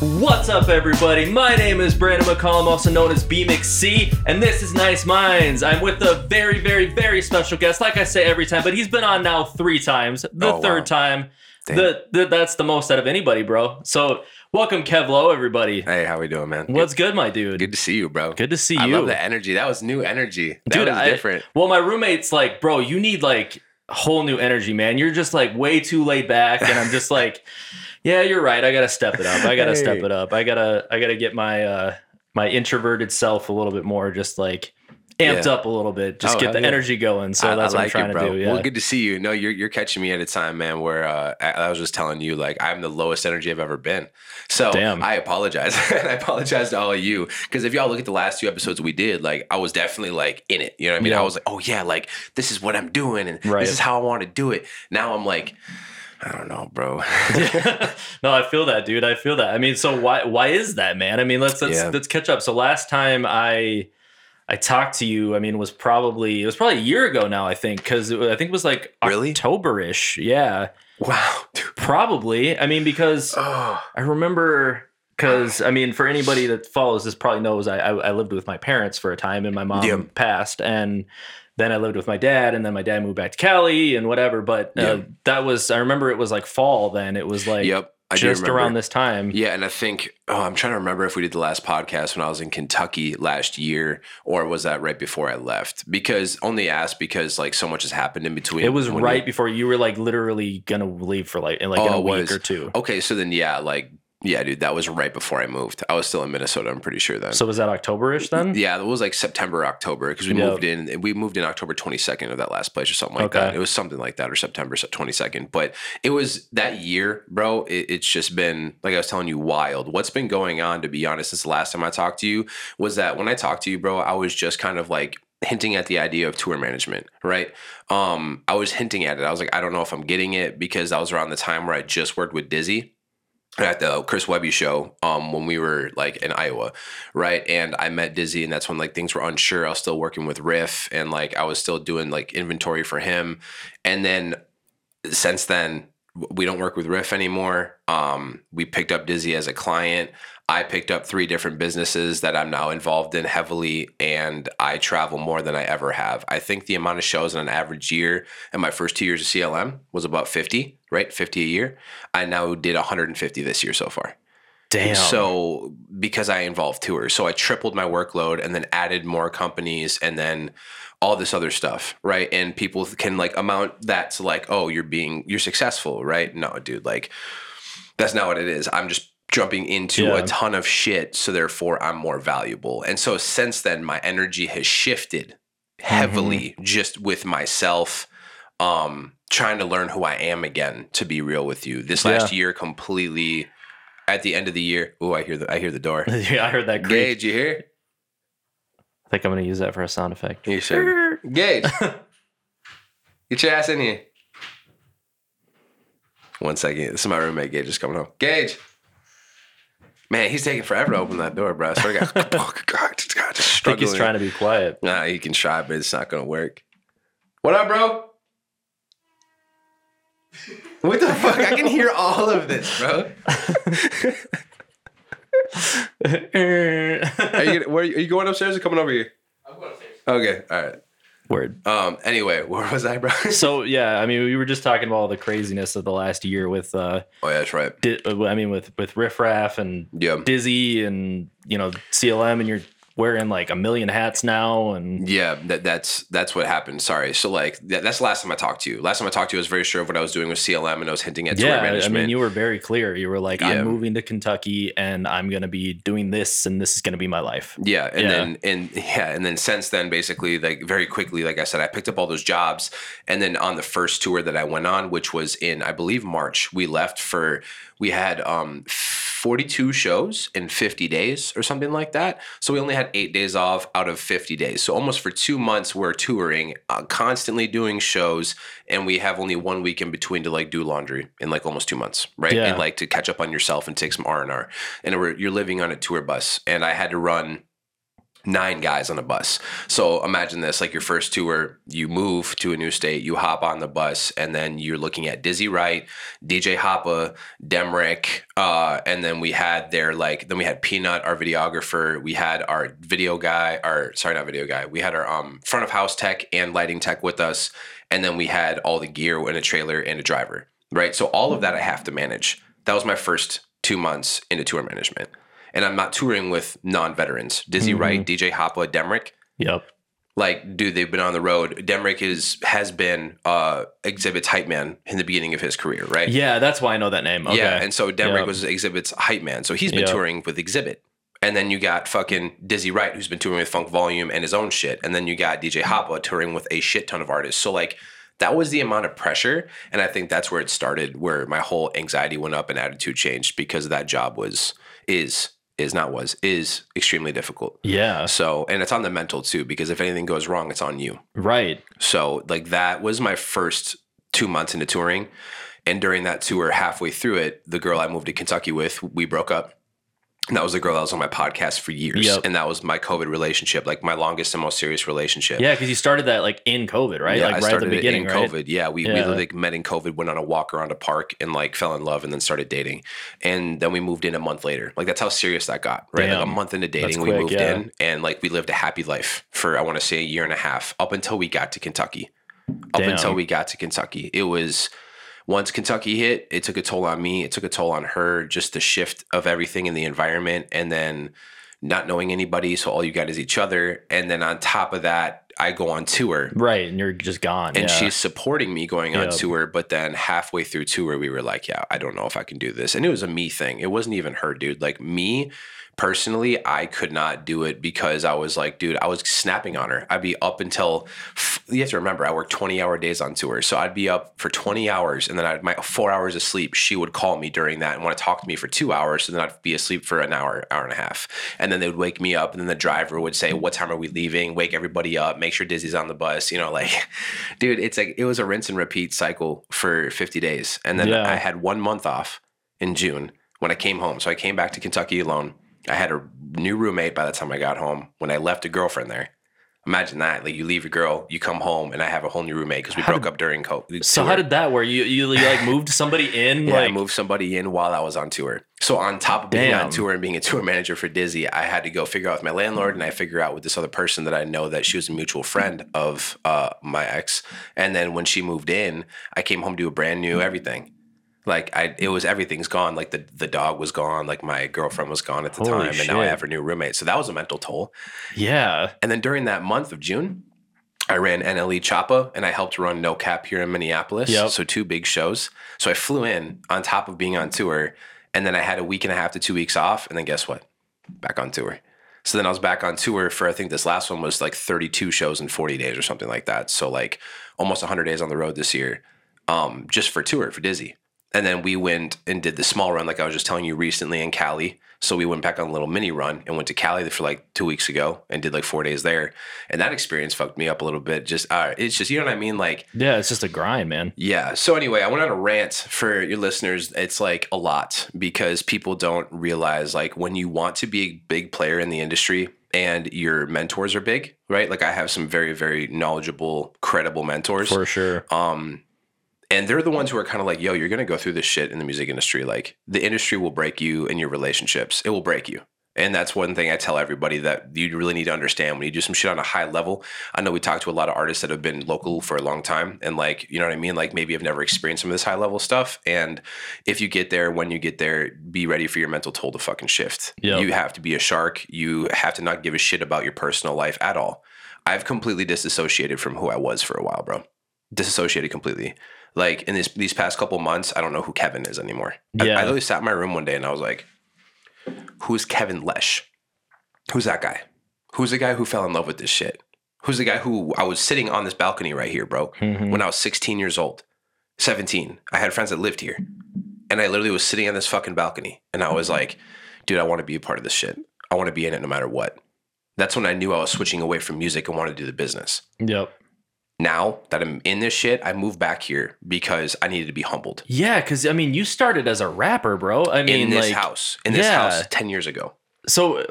What's up, everybody? My name is Brandon McCollum, also known as BMXC, and this is Nice Minds. I'm with a very, very, very special guest, like I say every time, but he's been on now three times. The Oh, third wow. time, the, the that's the most out of anybody, bro. So, welcome, Kev Lowe, everybody. Hey, how we doing, man? What's good, my dude? good, good to see you, bro. Good to see I you. I love the energy. That was new energy. That Dude, I- different. Well, my roommate's like, bro, you need like whole new energy, man. You're just like way too laid back, and I'm just like, yeah, you're right. I gotta step it up. I gotta step it up. I gotta, I gotta get my uh my introverted self a little bit more, just like amped Yeah. up a little bit. Just Oh, get the yeah. energy going. So I, that's I what I'm trying it, to do. Yeah. Well, good to see you. No, you're you're catching me at a time, man, where uh, I, I was just telling you, like, I'm the lowest energy I've ever been. So Damn. I apologize, and I apologize to all of you because if y'all look at the last two episodes we did, like, I was definitely like in it. You know what I mean? I was like, oh yeah, like this is what I'm doing, and Right. this is how I want to do it. Now I'm like, I don't know, bro. no, I feel that, dude. I feel that. I mean, so why why is that, man? I mean, let's let's Yeah. let's catch up. So last time I I talked to you, I mean, was probably it was probably a year ago now. I think because I think it was like Really? October-ish. Yeah, wow. dude. probably. I mean, because Oh. I remember. Because I mean, for anybody that follows this, probably knows I, I I lived with my parents for a time, and my mom Yeah. passed, and then I lived with my dad, and then my dad moved back to Cali and whatever. But uh, Yeah. that was I remember it was like fall then. It was like Yep. I just around this time. Yeah, and I think oh, I'm trying to remember if we did the last podcast when I was in Kentucky last year, or was that right before I left? Because only asked because like so much has happened in between. It was right we- before you were like literally gonna leave for like in like in Oh, a week was. or two. okay, so then yeah, like yeah, dude, that was right before I moved. I was still in Minnesota. I'm pretty sure then. So was that October-ish then? yeah, it was like September, October because we Yeah. moved in. We moved in October 22nd of that last place or something like Okay. that. It was something like that or September 22nd. But it was that year, bro. It, it's just been like I was telling you, wild. What's been going on? To be honest, since the last time I talked to you, was that when I talked to you, bro, I was just kind of like hinting at the idea of tour management, right? Um, I was hinting at it. I was like, I don't know if I'm getting it because that was around the time where I just worked with Dizzy at the Chris Webby show um when we were like in Iowa, right? And I met Dizzy and that's when like things were unsure. I was still working with Riff and like I was still doing like inventory for him. And then since then we don't work with Riff anymore. Um we picked up Dizzy as a client. I picked up three different businesses that I'm now involved in heavily, and I travel more than I ever have. I think the amount of shows in an average year in my first two years of CLM was about 50, right? 50 a year. I now did 150 this year so far. Damn. So because I involved tours, so I tripled my workload and then added more companies and then all this other stuff, right? And people can like amount that to like, oh, you're being you're successful, right? No, dude, like that's not what it is. I'm just jumping into Yeah. a ton of shit, so therefore I'm more valuable. And so since then, my energy has shifted heavily just with myself um trying to learn who I am again to be real with you. This last year completely at the end of the year. Oh, I hear the I hear the door. yeah, I heard that creak. Gage, you hear? I think I'm gonna use that for a sound effect. You should. Gage. Get your ass in here. One second. This is my roommate Gage is coming home. Gage. Man, he's taking forever to open that door, bro. I swear to God. oh, God, just, God, I think he's trying to be quiet. Nah, he can try, but it's not gonna work. What up, bro? What the fuck? I can hear all of this, bro. Are you, gonna, where, are you going upstairs or coming over here? I'm going upstairs. Okay, all right. Word. Um. Anyway, where was I, bro? So yeah, I mean, we were just talking about all the craziness of the last year with, uh, oh yeah, that's right. Di- uh, I mean, with with riffraff and Yeah. Dizzy and you know CLM, and you're wearing like a million hats now, and Yeah, that, that's that's what happened. Sorry. So like that, that's the last time I talked to you. Last time I talked to you, I was very sure of what I was doing with CLM, and I was hinting at tour yeah, I mean, you were very clear. You were like, Yeah. I'm moving to Kentucky, and I'm gonna be doing this, and this is gonna be my life. Yeah, and Yeah. then and yeah, and then since then, basically, like very quickly, like I said, I picked up all those jobs, and then on the first tour that I went on, which was in I believe March, we left for we had um 42 shows in 50 days or something like that. So we only had eight days off out of 50 days. So almost for two months, we're touring, uh, constantly doing shows, and we have only one week in between to like do laundry in like almost two months, right? Yeah. And like to catch up on yourself and take some R and R. And we're, you're living on a tour bus, and I had to run nine guys on a bus. So imagine this like your first tour, you move to a new state, you hop on the bus, and then you're looking at Dizzy Wright, DJ Hoppa, Demrick, uh, and then we had their like, then we had Peanut, our videographer, we had our video guy, our sorry, not video guy, we had our um, front of house tech and lighting tech with us, and then we had all the gear and a trailer and a driver, right? So all of that I have to manage. That was my first two months into tour management and I'm not touring with non-veterans. Dizzy Mhm. Wright, DJ Hoppa, Demrick. Yep. Like, dude, they've been on the road. Demrick is has been uh Xzibit's hype man in the beginning of his career, right? Yeah, that's why I know that name. Okay. Yeah, and so Demrick Yep. was Xzibit's hype man. So he's been Yep. touring with Xzibit. And then you got fucking Dizzy Wright, who's been touring with Funk Volume and his own shit. And then you got DJ Hoppa touring with a shit ton of artists. So like that was the amount of pressure. And I think that's where it started, where my whole anxiety went up and attitude changed because that job was is is not was is extremely difficult. yeah. So and it's on the mental too, because if anything goes wrong, it's on you. Right. So like that was my first two months into touring. And during that tour, halfway through it, the girl I moved to Kentucky with, we broke up. And that was the girl that was on my podcast for years. Yep. And that was my COVID relationship, like my longest and most serious relationship. Yeah, because you started that like in COVID, right? Yeah, like I right at the beginning, in right? COVID. Yeah, we, Yeah. we like met in COVID, went on a walk around a park and like fell in love and then started dating. And then we moved in a month later. Like that's how serious that got, right? Like a month into That's dating, we quick, moved yeah. in and like we lived a happy life for I want to say a year and a half up until we got to Kentucky. Up Damn. until we got to Kentucky. It was once Kentucky hit, it took a toll on me. It took a toll on her, just the shift of everything in the environment and then not knowing anybody. So all you got is each other. And then on top of that, I go on tour Right, and you're just gone. and yeah. she's supporting me going on Yep. tour. But then halfway through tour, we were like, yeah, I don't know if I can do this. And it was a me thing. It wasn't even her, dude. Like me personally, I could not do it because I was like, dude, I was snapping on her. I'd be up until, you have to remember, I work 20 hour days on tour. So I'd be up for 20 hours and then I'd my four hours of sleep. She would call me during that and want to talk to me for two hours. So then I'd be asleep for an hour, hour and a half. And then they would wake me up and then the driver would say, what time are we leaving? Wake everybody up, make sure Dizzy's on the bus. You know, like, dude, it's like, it was a rinse and repeat cycle for 50 days. And then Yeah. I had one month off in June when I came home. So I came back to Kentucky alone. I had a new roommate by the time I got home. When I left a girlfriend there, imagine that. Like you leave your girl, you come home, and I have a whole new roommate because we How broke did- up during COVID. so how did that? work? you you like moved somebody in? yeah, I moved somebody in while I was on tour. So on top of being on tour and being a tour manager for Dizzy, I had to go figure out with my landlord and I figure out with this other person that I know that she was a mutual friend of uh, my ex. And then when she moved in, I came home to a brand new everything. Like I, it was everything's gone. Like the the dog was gone. Like my girlfriend was gone at the Holy time, and now I have a new roommate. So that was a mental toll. yeah, And then during that month of June, I ran NLE Choppa and I helped run No Cap here in Minneapolis. Yep. So two big shows. So I flew in on top of being on tour. And then I had a week and a half to two weeks off. And then guess what? Back on tour. So then I was back on tour for I think this last one was like 32 shows in 40 days or something like that. So like almost 100 days on the road this year, um, just for tour for Dizzy. And then we went and did the small run, like I was just telling you recently in Cali. So we went back on a little mini run and went to Cali for like two weeks ago and did like four days there. And that experience fucked me up a little bit. Just, uh, it's just, you know what I mean? Like, yeah. It's just a grind, man. yeah. So anyway, I went on a rant for your listeners. It's like a lot because people don't realize like when you want to be a big player in the industry and your mentors are big, right? Like I have some very, very knowledgeable, credible mentors. For sure. Um, and they're the ones who are kind of like, yo, you're gonna go through this shit in the music industry. Like the industry will break you and your relationships. It will break you. And that's one thing I tell everybody that you really need to understand when you do some shit on a high level. I know we talked to a lot of artists that have been local for a long time and like, you know what I mean? Like maybe have never experienced some of this high level stuff. And if you get there, when you get there, be ready for your mental toll to fucking shift. Yep. You have to be a shark. You have to not give a shit about your personal life at all. I've completely disassociated from who I was for a while, bro. Disassociated completely. Like in this these past couple months, I don't know who Kevin is anymore. I- Yeah. I, literally sat in my room one day and I was like, "Who's Kevin Lesh? Who's that guy? Who's the guy who fell in love with this shit? Who's the guy who I was sitting on this balcony right here, bro? Mhm. When I was 16 years old, 17, I had friends that lived here, and I literally was sitting on this fucking balcony, and I was like, dude, I want to be a part of this shit. I want to be in it no matter what. That's when I knew I was switching away from music and wanted to do the business Yep. Now that I'm in this shit, I moved back here because I needed to be humbled. Yeah, because I mean, you started as a rapper, bro. I mean, in this like, house, in this yeah. house 10 years ago. so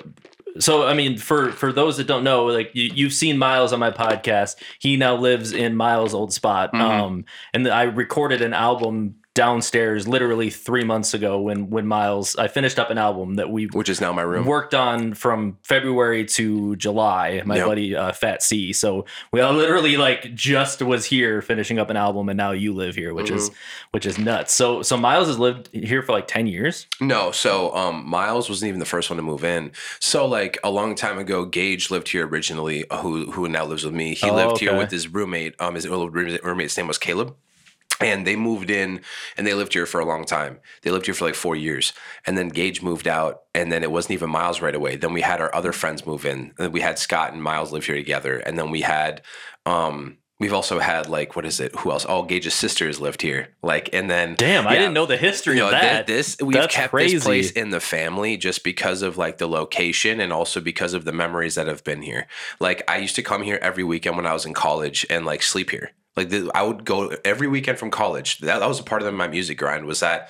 so I mean, for for those that don't know, like you, you've seen Miles on my podcast. He now lives in Miles' old spot. Mhm. Um, and I recorded an album downstairs literally three months ago when when Miles. I finished up an album that we which is now my room. worked on from February to July. My Yep. buddy uh, Fat C. So we all literally like just was here finishing up an album, and now you live here, which is Mm-hmm. which is nuts. So so Miles has lived here for like ten years. No, so um, Miles wasn't even the first one to move in. So like a long time ago, Gage lived here originally, uh, who who now lives with me. He Oh, lived here with his roommate. Um, his old room- roommate's name was Caleb. And they moved in and they lived here for a long time. They lived here for like four years. And then Gage moved out and then it wasn't even Miles right away. Then we had our other friends move in. And we had Scott and Miles live here together. And then we had um we've also had like what is it? Who else? Oh, Gage's sisters lived here. Like and then Damn, I didn't know the history you know, of that. thi- This we've That's kept crazy. this place in the family just because of like the location and also because of the memories that have been here. Like I used to come here every weekend when I was in college and like sleep here. Like the, I would go every weekend from college. That, that was a part of my music grind. Was that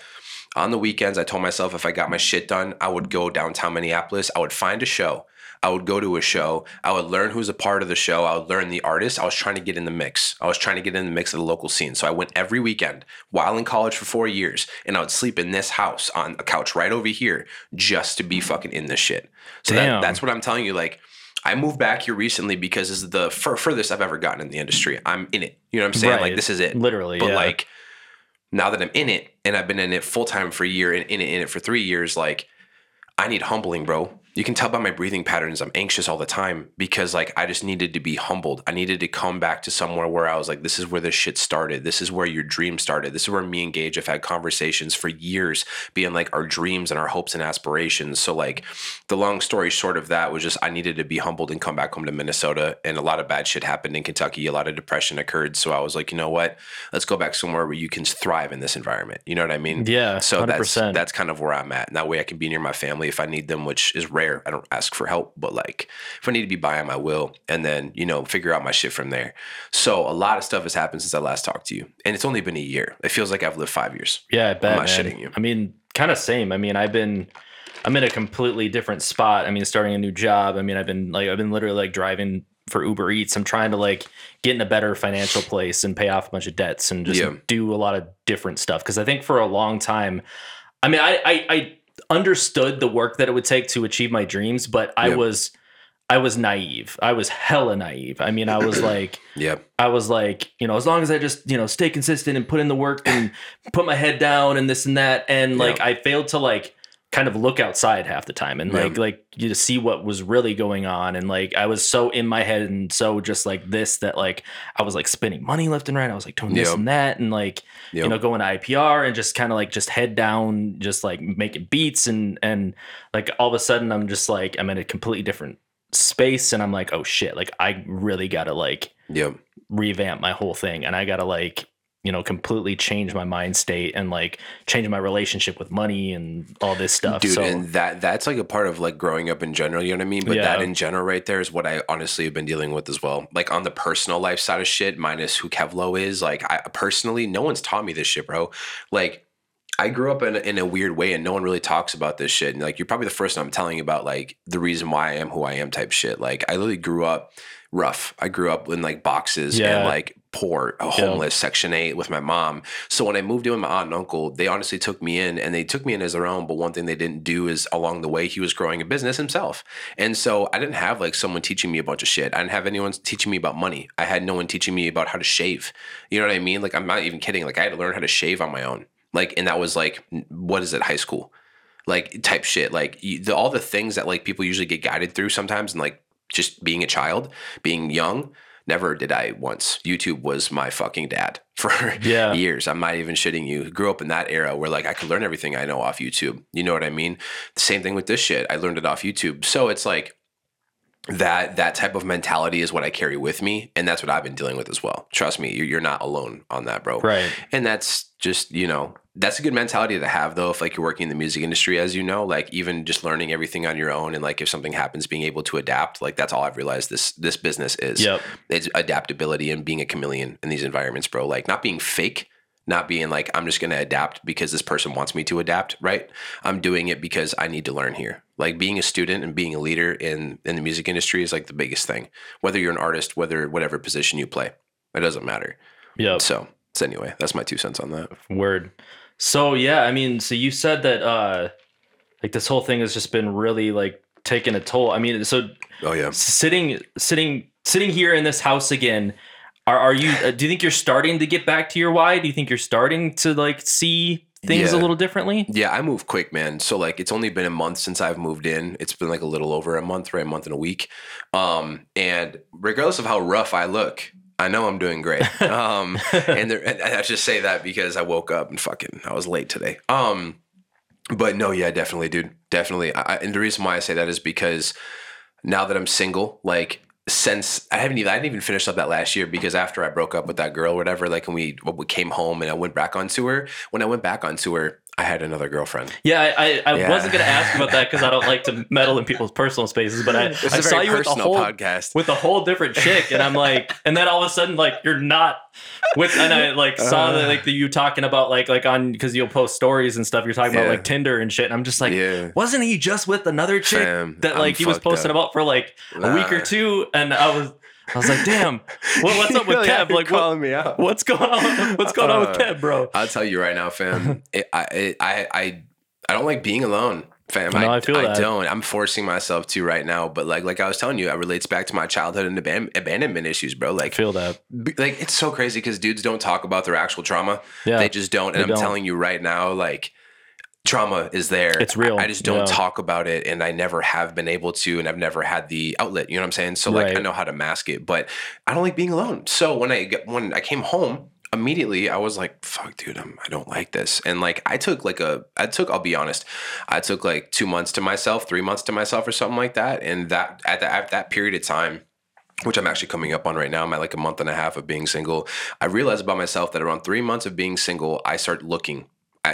on the weekends? I told myself if I got my shit done, I would go downtown Minneapolis. I would find a show. I would go to a show. I would learn who's a part of the show. I would learn the artist. I was trying to get in the mix. I was trying to get in the mix of the local scene. So I went every weekend while in college for four years, and I would sleep in this house on a couch right over here just to be fucking in this shit. So that, that's what I'm telling you. Like, I moved back here recently because this is the fur- furthest I've ever gotten in the industry. I'm in it. You know what I'm saying? Right. Like, this is it. Literally, But yeah. like now that I'm in it and I've been in it full time for a year and in it, in it for three years, like I need humbling, bro. You can tell by my breathing patterns, I'm anxious all the time because like I just needed to be humbled. I needed to come back to somewhere where I was like, this is where this shit started. This is where your dream started. This is where me and Gage have had conversations for years, being like our dreams and our hopes and aspirations. So like the long story short of that was just I needed to be humbled and come back home to Minnesota. And a lot of bad shit happened in Kentucky. A lot of depression occurred. So I was like, you know what? Let's go back somewhere where you can thrive in this environment. You know what I mean? yeah, So that's 100%. that's kind of where I'm at. And that way I can be near my family if I need them, which is rare. I don't ask for help, but like if I need to be by, I will. And then, you know, figure out my shit from there. So a lot of stuff has happened since I last talked to you. And it's only been a year. It feels like I've lived five years. Yeah, I bet. not man. shitting you. I mean, kind of same. I mean, I've been, I'm in a completely different spot. I mean, starting a new job. I mean, I've been like, I've been literally like driving for Uber Eats. I'm trying to like get in a better financial place and pay off a bunch of debts and just Yeah. do a lot of different stuff. Because I think for a long time, I mean, I, I I understood the work that it would take to achieve my dreams, but I Yeah. was. I was naive. I was hella naive. I mean, I was like, Yeah. I was like, you know, as long as I just, you know, stay consistent and put in the work and put my head down and this and that. And like Yeah. I failed to like kind of look outside half the time and Yeah. like like you to see what was really going on. And like I was so in my head and so just like this that like I was like spending money left and right. I was like doing this and that and like Yeah. you know going to IPR and just kind of like just head down, just like making beats and and like all of a sudden I'm just like I'm in a completely different space and I'm like, oh shit, like I really gotta like Yeah. revamp my whole thing and I got to like you know completely change my mind state and like change my relationship with money and all this stuff Dude, so and that that's like a part of like growing up in general, you know what I mean? But that in general right there is what I honestly have been dealing with as well. Like on the personal life side of shit, minus who Kevlo is, like I personally, no one's taught me this shit, bro. Like I grew up in, a- in a weird way and no one really talks about this shit. And like, you're probably the first I'm telling you about like the reason why I am who I am type shit. Like I literally grew up rough. I grew up in like boxes Yeah. and like poor, homeless, section eight with my mom. So when I moved in with my aunt and uncle, they honestly took me in and they took me in as their own. But one thing they didn't do is along the way, he was growing a business himself. And so I didn't have like someone teaching me a bunch of shit. I didn't have anyone teaching me about money. I had no one teaching me about how to shave. You know what I mean? Like I'm not even kidding. Like I had to learn how to shave on my own. Like, and that was like, what is it, high school? Like type shit. Like you, the, all the things that like people usually get guided through sometimes and like just being a child, being young. Never did I once. YouTube was my fucking dad for Yeah. years. I'm not even shitting you. Grew up in that era where like I could learn everything I know off YouTube. You know what I mean? The same thing with this shit. I learned it off YouTube. So it's like that that type of mentality is what I carry with me, and that's what I've been dealing with as well. Trust me, you're, you're not alone on that, bro. right And that's just you know that's a good mentality to have though if like you're working in the music industry as you know like even just learning everything on your own and like if something happens being able to adapt like that's all I've realized this this business is yep it's adaptability and being a chameleon in these environments, bro. Like not being fake, not being like I'm just going to adapt because this person wants me to adapt, right? I'm doing it because I need to learn here. Like being a student and being a leader in in the music industry is like the biggest thing. Whether you're an artist, whether whatever position you play, it doesn't matter. yeah So, so anyway, that's my two cents on that. Word. So yeah, I mean, so you said that uh like this whole thing has just been really like taking a toll. I mean, so Oh yeah. sitting sitting sitting here in this house again, are are you uh, do you think you're starting to get back to your why? Do you think you're starting to like see things a little differently? Yeah, I move quick, man. So like it's only been a month since I've moved in. It's been like a little over a month, right? A month and a week. Um, and regardless of how rough I look, I know I'm doing great. Um, and, there, and I just say that because I woke up and fucking I was late today. Um, but no, yeah, definitely, dude, definitely. I, and the reason why I say that is because now that I'm single, like since I haven't even I didn't even finish up that last year because after I broke up with that girl, or whatever, like when we we came home and I went back on her. when I went back on tour, I had another girlfriend. Yeah, I, I, I Yeah. wasn't gonna ask about that because I don't like to meddle in people's personal spaces, but I, I saw you with a whole podcast. with a whole different chick, and I'm like, and then all of a sudden, like you're not with, and I like saw Uh. that like the, you talking about like like on because you'll post stories and stuff. You're talking about like Tinder and shit, and I'm just like, yeah, wasn't he just with another chick Fam, that I'm like he was posting up. about for like a week or two, and I was I was like, damn, what, what's up with Kev? Like, what, me out. what's going on? What's going on with Uh, Kev, bro? I'll tell you right now, fam. it, I, it, I, I, I don't like being alone, fam. No, I feel I that. don't. I'm forcing myself to right now, but like, like I was telling you, it relates back to my childhood and aban- abandonment issues, bro. Like, I Like, feel that. like it's so crazy because dudes don't talk about their actual trauma. Yeah, They just don't. And they I'm don't. telling you right now, like. Trauma is there. It's real. I, I just don't Yeah. talk about it, and I never have been able to, and I've never had the outlet. You know what I'm saying? So like, I know how to mask it, but I don't like being alone. So when I get, when I came home, immediately I was like, "Fuck, dude, I'm, I don't like this." And like, I took like a, I took, I'll be honest, I took like two months to myself, three months to myself, or something like that. And that at that at that period of time, which I'm actually coming up on right now. I'm at like a month and a half of being single. I realized about myself that around three months of being single, I start looking.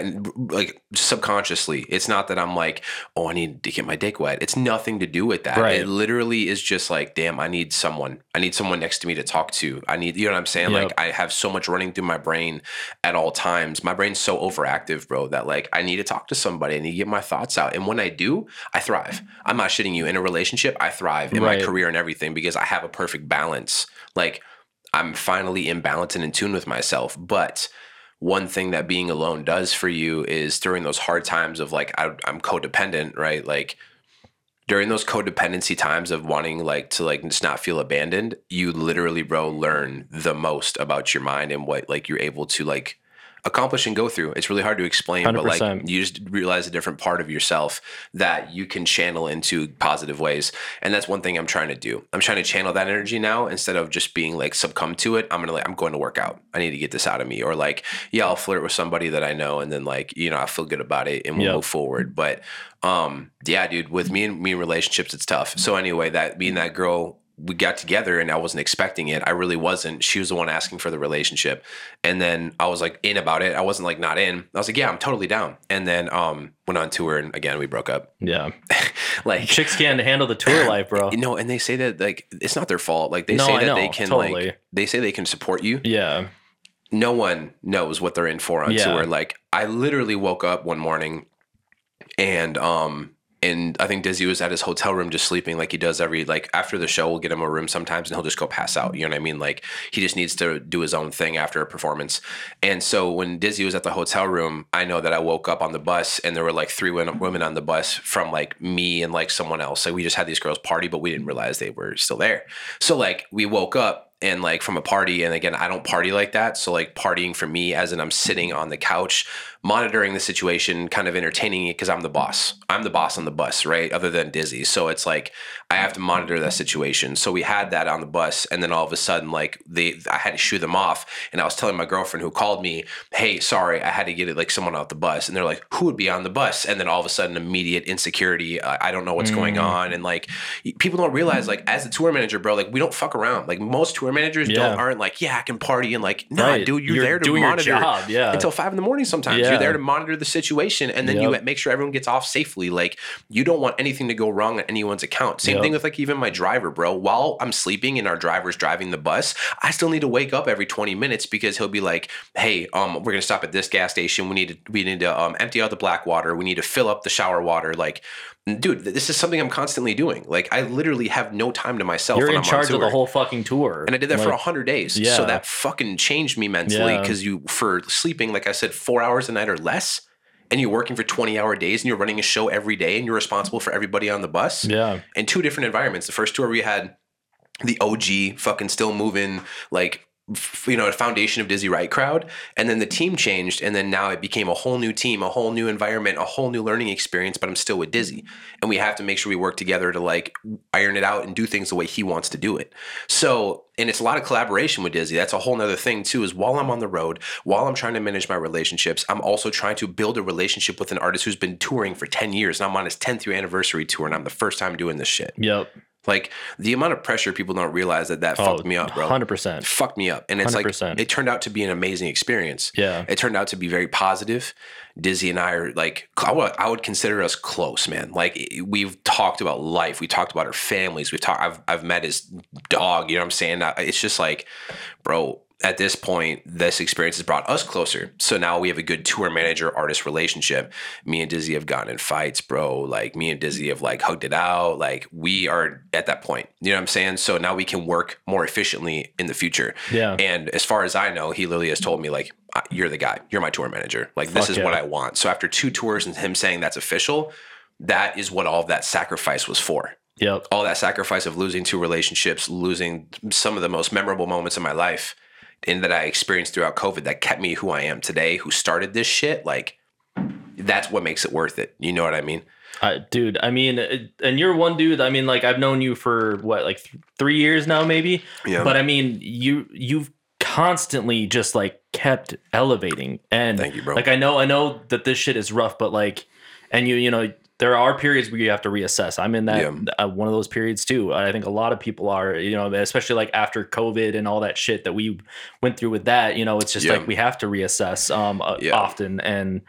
And like subconsciously, it's not that I'm like, oh, I need to get my dick wet. It's nothing to do with that. Right. It literally is just like, damn, I need someone. I need someone next to me to talk to. I need, you know what I'm saying? Yep. Like, I have so much running through my brain at all times. My brain's so overactive, bro, that like I need to talk to somebody. I need to get my thoughts out. And when I do, I thrive. I'm not shitting you. In a relationship, I thrive in Right. my career and everything because I have a perfect balance. Like I'm finally in balance and in tune with myself. But one thing that being alone does for you is during those hard times of like I, I'm codependent, right? Like during those codependency times of wanting like to like just not feel abandoned, you literally, bro, learn the most about your mind and what like you're able to like accomplish and go through. It's really hard to explain, but like you just realize a different part of yourself that you can channel into positive ways. And that's one thing I'm trying to do. I'm trying to channel that energy now instead of just being like succumb to it. I'm gonna like I'm going to work out. I need to get this out of me. Or like, yeah, I'll flirt with somebody that I know and then like, you know, I feel good about it and we'll Yep. move forward. But um, yeah, dude, with me and me in relationships, it's tough. So anyway, that being that girl we got together and I wasn't expecting it. I really wasn't. She was the one asking for the relationship. And then I was like in about it. I wasn't like not in. I was like, yeah, I'm totally down. And then um went on tour and again we broke up. Yeah, like chicks can't handle the tour life, bro. you know, and they say that like it's not their fault. Like they No, say I that know, they can totally. like they say they can support you. Yeah, No one knows what they're in for on Yeah. tour. Like I literally woke up one morning and um and I think Dizzy was at his hotel room just sleeping like he does every like after the show we'll get him a room sometimes and he'll just go pass out. You know what I mean? Like he just needs to do his own thing after a performance. And so when Dizzy was at the hotel room, I know that I woke up on the bus and there were like three women on the bus from like me and like someone else. Like we just had these girls party, but we didn't realize they were still there. So like we woke up and like from a party and again I don't party like that. So like partying for me as in I'm sitting on the couch monitoring the situation, kind of entertaining it because I'm the boss. I'm the boss on the bus, right? Other than Dizzy. So it's like I have to monitor that situation. So we had that on the bus, and then all of a sudden, like they, I had to shoo them off. And I was telling my girlfriend who called me, "Hey, sorry, I had to get it like someone off the bus." And they're like, "Who would be on the bus?" And then all of a sudden, immediate insecurity. I, I don't know what's going Mm. on, and like people don't realize, like as a tour manager, bro, like we don't fuck around. Like most tour managers Yeah. don't aren't like, "Yeah, I can party," and like, nah, Right. dude, you're, there to doing monitor job. Yeah, until five in the morning sometimes. Yeah. You're there to monitor the situation and then you make sure everyone gets off safely. Like you don't want anything to go wrong on anyone's account. Same Yep. Thing with like even my driver, bro. While I'm sleeping and our driver's driving the bus, I still need to wake up every 20 minutes because he'll be like, "Hey, um, we're gonna stop at this gas station. We need to we need to um, empty out the black water. We need to fill up the shower water." Like, dude, this is something I'm constantly doing. Like, I literally have no time to myself. You're in charge of the whole fucking tour. And I did that for Like, hundred days. Yeah. So that fucking changed me mentally Yeah. because you for sleeping, like I said, four hours a night or less, and you're working for 20 hour days and you're running a show every day and you're responsible for everybody on the bus Yeah. in two different environments. The first tour we had the OG fucking still moving like you know a foundation of Dizzy Right crowd, and then the team changed, and then now it became a whole new team, a whole new environment, a whole new learning experience. But I'm still with Dizzy, and we have to make sure we work together to like iron it out and do things the way he wants to do it. So. And it's a lot of collaboration with Dizzy. That's a whole nother thing too. Is while I'm on the road, while I'm trying to manage my relationships, I'm also trying to build a relationship with an artist who's been touring for 10 years. And I'm on his 10th year anniversary tour, and I'm the first time doing this shit. Yep. Like the amount of pressure people don't realize that that Oh, fucked me up, bro. 100%. Fucked me up, and it's 100%. like it turned out to be an amazing experience. Yeah. It turned out to be very positive. Dizzy and I are like I would, I would consider us close, man. Like we've talked about life, we talked about our families. we've talked. I've I've met his dog. You know what I'm saying? It's just like, bro. At this point, this experience has brought us closer. So now we have a good tour manager artist relationship. Me and Dizzy have gotten in fights, bro. Like me and Dizzy have like hugged it out. Like we are at that point. You know what I'm saying? So now we can work more efficiently in the future. Yeah. And as far as I know, he literally has told me like, "You're the guy. You're my tour manager. Like this Fuck is what. I want." So after two tours and him saying that's official, that is what all of that sacrifice was for. Yep. All that sacrifice of losing two relationships, losing some of the most memorable moments in my life, and that I experienced throughout COVID, that kept me who I am today. Who started this shit? Like that's what makes it worth it. You know what I mean? Uh, dude, I mean, and you're one dude. I mean, like I've known you for what, like th- three years now, maybe. Yeah. But I mean, you you've constantly just like kept elevating, and Thank you, bro. like I know, I know that this shit is rough, but like, and you, you know, there are periods where you have to reassess. I'm in that Yeah. uh, one of those periods too. I think a lot of people are, you know, especially like after COVID and all that shit that we went through with that. You know, it's just Yeah. like we have to reassess um uh, Yeah. often and.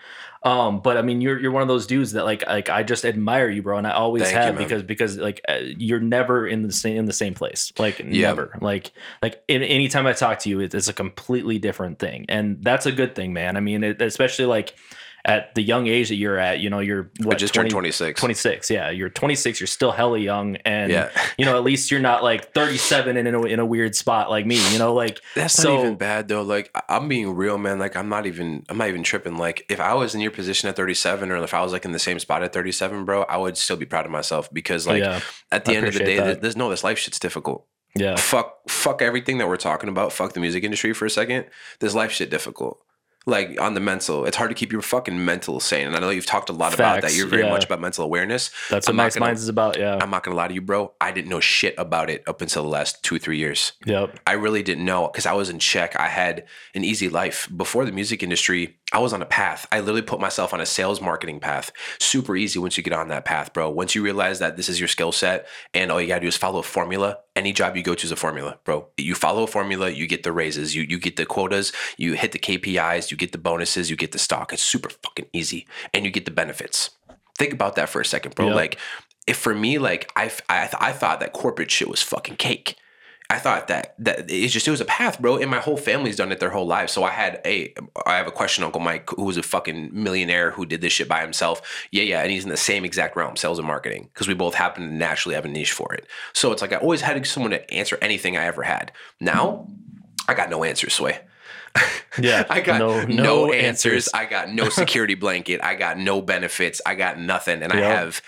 Um, but I mean, you're you're one of those dudes that like like I just admire you, bro, and I always Thank have man. because because like uh, you're never in the same in the same place, like never, like like in, anytime I talk to you, it, it's a completely different thing, and that's a good thing, man. I mean, it, especially like at the young age that you're at, you know, you're what I just 20 turned 26. 26, yeah, you're 26, you're still hella young, and Yeah. you know, at least you're not like 37 and in a in a weird spot like me, you know, like That's so not even bad though. Like I'm being real, man. Like I'm not even I'm not even tripping. Like if I was in your position at 37 or if I was like in the same spot at 37, bro, I would still be proud of myself because like yeah, at the I end of the day, that. there's no this life shit's difficult. yeah, Fuck fuck everything that we're talking about. Fuck the music industry for a second. This life shit difficult. Like on the mental, it's hard to keep your fucking mental sane. And I know you've talked a lot about that. You're very yeah. much about mental awareness. that's I'm what Nice gonna- Minds is about, yeah, I'm not gonna lie to you, bro. I didn't know shit about it up until the last two, three years. yep, I really didn't know because I was in check. I had an easy life. Before the music industry, I was on a path. I literally put myself on a sales marketing path. Super easy once you get on that path, bro. Once you realize that this is your skill set and all you gotta do is follow a formula. Any job you go to is a formula, bro. You follow a formula, you get the raises, you you get the quotas, you hit the KPIs, you get the bonuses, you get the stock. It's super fucking easy. And you get the benefits. Think about that for a second, bro. Yep. Like if for me, like I, I I thought that corporate shit was fucking cake. I thought that that it's just it was a path, bro. And my whole family's done it their whole lives. So I had a I have a question, Uncle Mike, who was a fucking millionaire who did this shit by himself. Yeah, yeah, and he's in the same exact realm, sales and marketing, because we both happen to naturally have a niche for it. So it's like I always had someone to answer anything I ever had. Now I got no answers, Sway. yeah. I got no, no, no answers. I got no security blanket. I got no benefits. I got nothing. And I have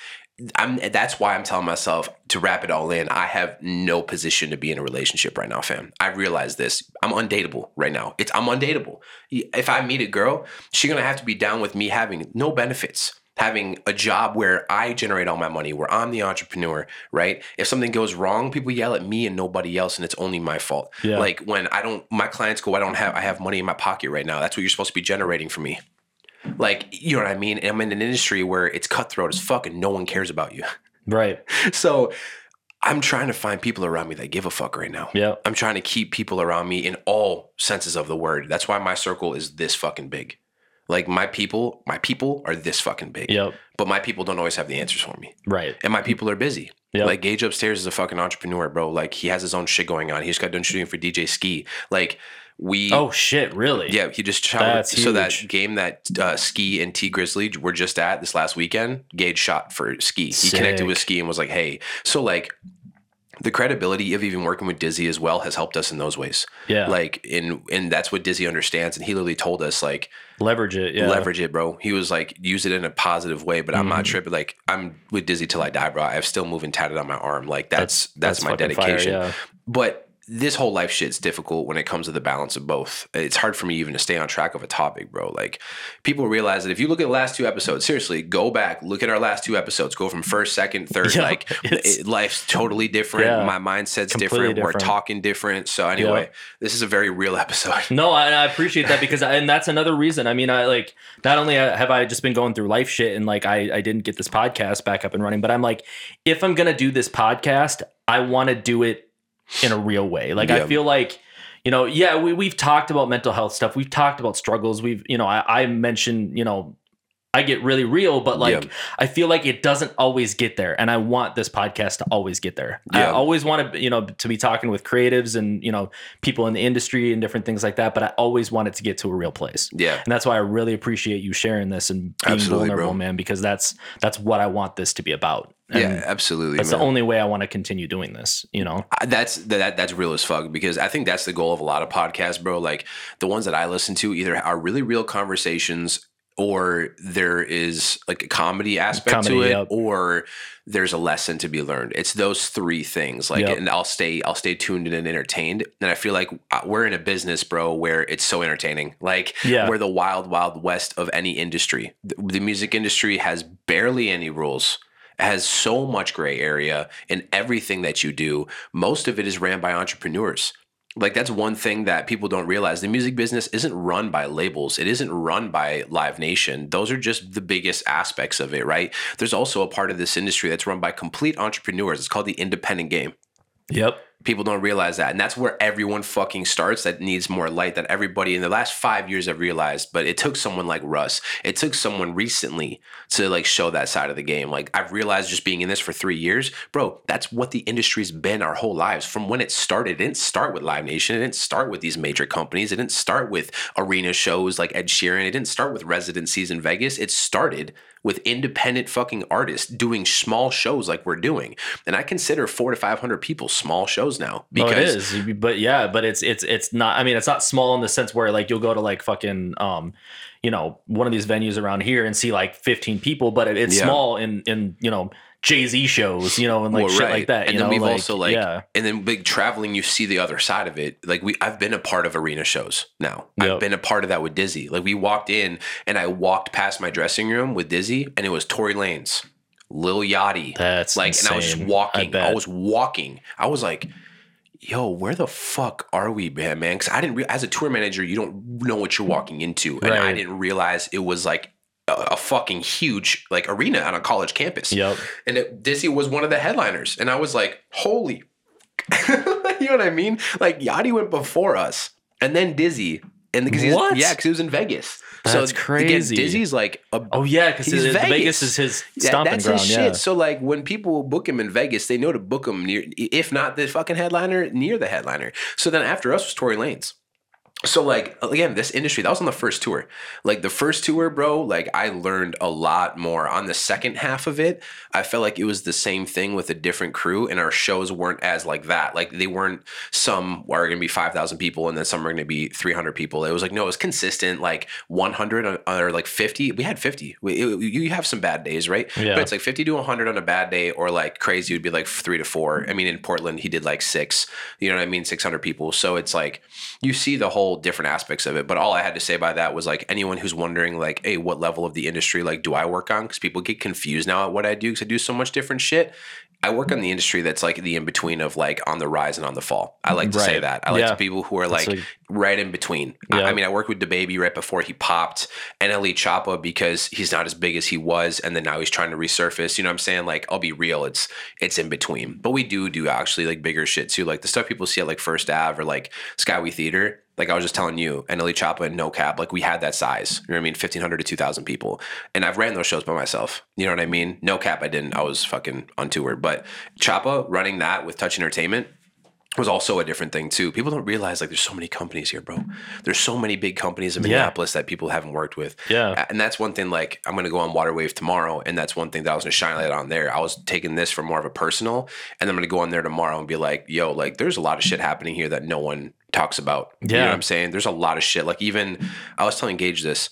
I'm that's why I'm telling myself to wrap it all in. I have no position to be in a relationship right now, fam. I realize this. I'm undateable right now. It's I'm undateable. If I meet a girl, she's gonna have to be down with me having no benefits. Having a job where I generate all my money, where I'm the entrepreneur, right? If something goes wrong, people yell at me and nobody else, and it's only my fault. Yeah. Like when I don't, my clients go, I don't have, I have money in my pocket right now. That's what you're supposed to be generating for me. Like, you know what I mean? I'm in an industry where it's cutthroat as fuck and no one cares about you. right, So I'm trying to find people around me that give a fuck right now. yeah, I'm trying to keep people around me in all senses of the word. That's why my circle is this fucking big. Like my people, my people are this fucking big. Yep. But my people don't always have the answers for me. Right. And my people are busy. Yep. Like Gage upstairs is a fucking entrepreneur, bro. Like he has his own shit going on. He just got done shooting for DJ Ski. Like we Oh shit! Really? yeah, he just shot. That's so that game that uh, Ski and Tee Grizzley were just at this last weekend, Gage shot for Ski. He connected with Ski and was like, "Hey." So like, the credibility of even working with Dizzy as well has helped us in those ways. Yeah. Like, in and that's what Dizzy understands, and he literally told us like, leverage it. Yeah. leverage it, bro. He was like, use it in a positive way. But I'm not Mhm. tripping. Like, I'm with Dizzy till I die, bro. I have still moving tatted on my arm. Like that's that's, my fucking fire, dedication yeah. but this whole life shit's difficult when it comes to the balance of both. It's hard for me even to stay on track of a topic, bro. Like people realize that if you look at the last two episodes, seriously, go back, look at our last two episodes, go from first, second, third. Yeah, like it, life's totally different. Yeah. My mindset's Completely different. We're talking different. So anyway, Yeah. this is a very real episode. No, I, I appreciate that because, and that's another reason. I mean, I like not only uh, have I just been going through life shit and like I, I didn't get this podcast back up and running, but I'm like, if I'm gonna do this podcast, I want to do it in a real way. Like Yeah. I feel like, you know, yeah, we we've talked about mental health stuff, we've talked about struggles, we've, you know, I, I mentioned, you know, I get really real, but like Yeah. I feel like it doesn't always get there, and I want this podcast to always get there. I always want to, you know, to be talking with creatives and you know people in the industry and different things like that. But I always want it to get to a real place, Yeah. and that's why I really appreciate you sharing this and being Absolutely, vulnerable, bro. man. Because that's that's what I want this to be about. And yeah, absolutely. that's man. the only way I want to continue doing this. You know, I- that's that that's real as fuck because I think that's the goal of a lot of podcasts, bro. Like the ones that I listen to either are really real conversations or there is like a comedy aspect to it yep. or there's a lesson to be learned. It's those three things. Like Yep. and I'll stay I'll stay tuned in and entertained. And I feel like uh, we're in a business, bro, where it's so entertaining. Like Yeah. we're the wild wild west of any industry. The, the music industry has barely any rules has so much gray area in everything that you do. Most of it is ran by entrepreneurs. Like that's one thing that people don't realize. The music business isn't run by labels. It isn't run by Live Nation. Those are just the biggest aspects of it, right? There's also a part of this industry that's run by complete entrepreneurs. It's called the independent game. yep, People don't realize that. And that's where everyone fucking starts that needs more light that everybody in the last five years have realized. But it took someone like Russ. It took someone recently to like show that side of the game. Like I've realized just being in this for three years, bro, that's what the industry's been our whole lives. From when it started, it didn't start with Live Nation. It didn't start with these major companies. It didn't start with arena shows like Ed Sheeran. It didn't start with residencies in Vegas. It started with independent fucking artists doing small shows like we're doing. And I consider four to 500 people small shows now because is. But yeah, but it's it's it's not. I mean, it's not small in the sense where like you'll go to like fucking um, you know, one of these venues around here and see like 15 people, but it, it's Yeah. small in in you know Jay Z shows, you know, and like Well, shit right. like that. And then know, we've like, also, like, yeah, and then big traveling you see the other side of it. Like we i've been a part of arena shows now. I've been a part of that with dizzy. Like we walked in and i walked past my dressing room with dizzy and it was tory lanez lil yachty. That's like and i was just walking. I, bet. was walking. I was like yo where the fuck are we man because i didn't re- as a tour manager you don't know what you're walking into. And i didn't realize it was like a, a fucking huge like arena on a college campus Yep. and it, Dizzy was one of the headliners, and I was like, "Holy!" you know what I mean? Like Yachty went before us, and then Dizzy, and because he's What? yeah, because he was in Vegas. That's again, crazy. Dizzy's like a, Oh yeah, because He's Vegas. Vegas. is his stomping that's ground. his yeah. shit. So like when people book him in Vegas, they know to book him near, if not the fucking headliner, near the headliner. So then after us was Tory Lanez. So like again, this industry that was on the first tour. Like the first tour, bro. Like I learned a lot more. On the second half of it, I felt like it was the same thing with a different crew, and our shows weren't as like that. Like they weren't. Some are going to be five thousand people, and then some are going to be three hundred people. It was like no, it was consistent. Like one hundred or, or like fifty. We had fifty. We, it- you have some bad days, right? Yeah. But it's like fifty to one hundred on a bad day, or like crazy would be like three to four. I mean, in Portland, he did like six. You know what I mean? Six hundred people. So it's like you see the whole different aspects of it. But all I had to say by that was like anyone who's wondering, like, hey, what level of the industry like do I work on? Because people get confused now at what I do because I do so much different shit. I work on the industry that's like the in between of like on the rise and on the fall. I like to say that. I like Yeah. to people who are That's like like- right in between. I, Yeah. I mean, I worked with the baby right before he popped, NLE Choppa because he's not as big as he was, and then now he's trying to resurface. You know what I'm saying? Like, I'll be real, it's it's in between. But we do do actually like bigger shit too, like the stuff people see at like First Ave or like Skyway Theater. Like I was just telling you, NLE Choppa and No Cap, like we had that size. You know what I mean? 1,500 to 2,000 people. And I've ran those shows by myself. You know what I mean? No Cap, I didn't. I was fucking on tour. But Choppa running that with Touch Entertainment, was also a different thing too. People don't realize like there's so many companies here, bro. There's so many big companies in Yeah. Minneapolis that people haven't worked with. Yeah. And that's one thing like I'm gonna go on Waterwave tomorrow, and that's one thing that I was gonna shine light on there. I was taking this for more of a personal, and I'm gonna go on there tomorrow and be like, yo, like there's a lot of shit happening here that no one talks about. You know Yeah. what I'm saying? There's a lot of shit. Like even I was telling Gage this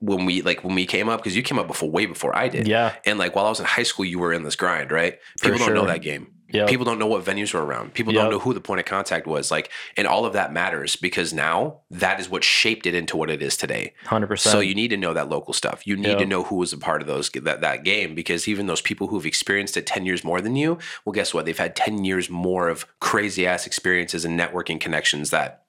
when we like when we came up, because you came up before way before I did. Yeah. And like while I was in high school, you were in this grind, right? People don't know that game. Yep. People don't know what venues were around. People Yep. don't know who the point of contact was. Like, and all of that matters because now that is what shaped it into what it is today. 100%. So you need to know that local stuff. You need Yep. to know who was a part of those that, that game because even those people who've experienced it 10 years more than you, well, guess what? They've had 10 years more of crazy ass experiences and networking connections that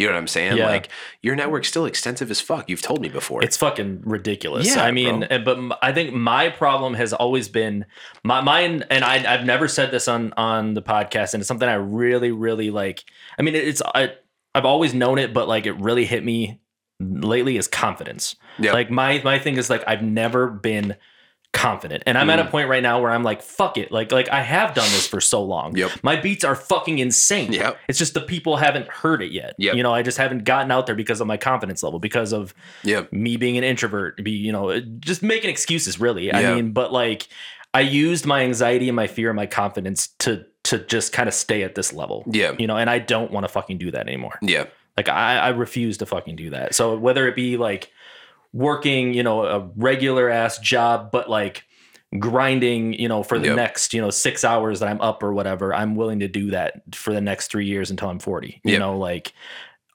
you know what I'm saying? Yeah. Like your network's still extensive as fuck. You've told me before. It's fucking ridiculous. Yeah, I mean, bro. but I think my problem has always been my mine, and I, I've never said this on on the podcast, and it's something I really, really like. I mean, it's I, I've always known it, but like it really hit me lately is confidence. Yep. Like my my thing is like I've never been confident, and I'm at a Mm. point right now where I'm like, fuck it, like like I have done this for so long. Yep. My beats are fucking insane. Yep. It's just the people haven't heard it yet. Yep. You know, I just haven't gotten out there because of my confidence level, because of yeah. me being an introvert, be you know, just making excuses. Really, Yeah. I mean, but like, I used my anxiety and my fear and my confidence to to just kind of stay at this level. Yeah. You know, and I don't want to fucking do that anymore. Yeah. Like I, I refuse to fucking do that. So whether it be like working, you know, a regular ass job, but like grinding, you know, for the Yep. next, you know, six hours that I'm up or whatever, I'm willing to do that for the next three years until I'm 40. You Yep. know, like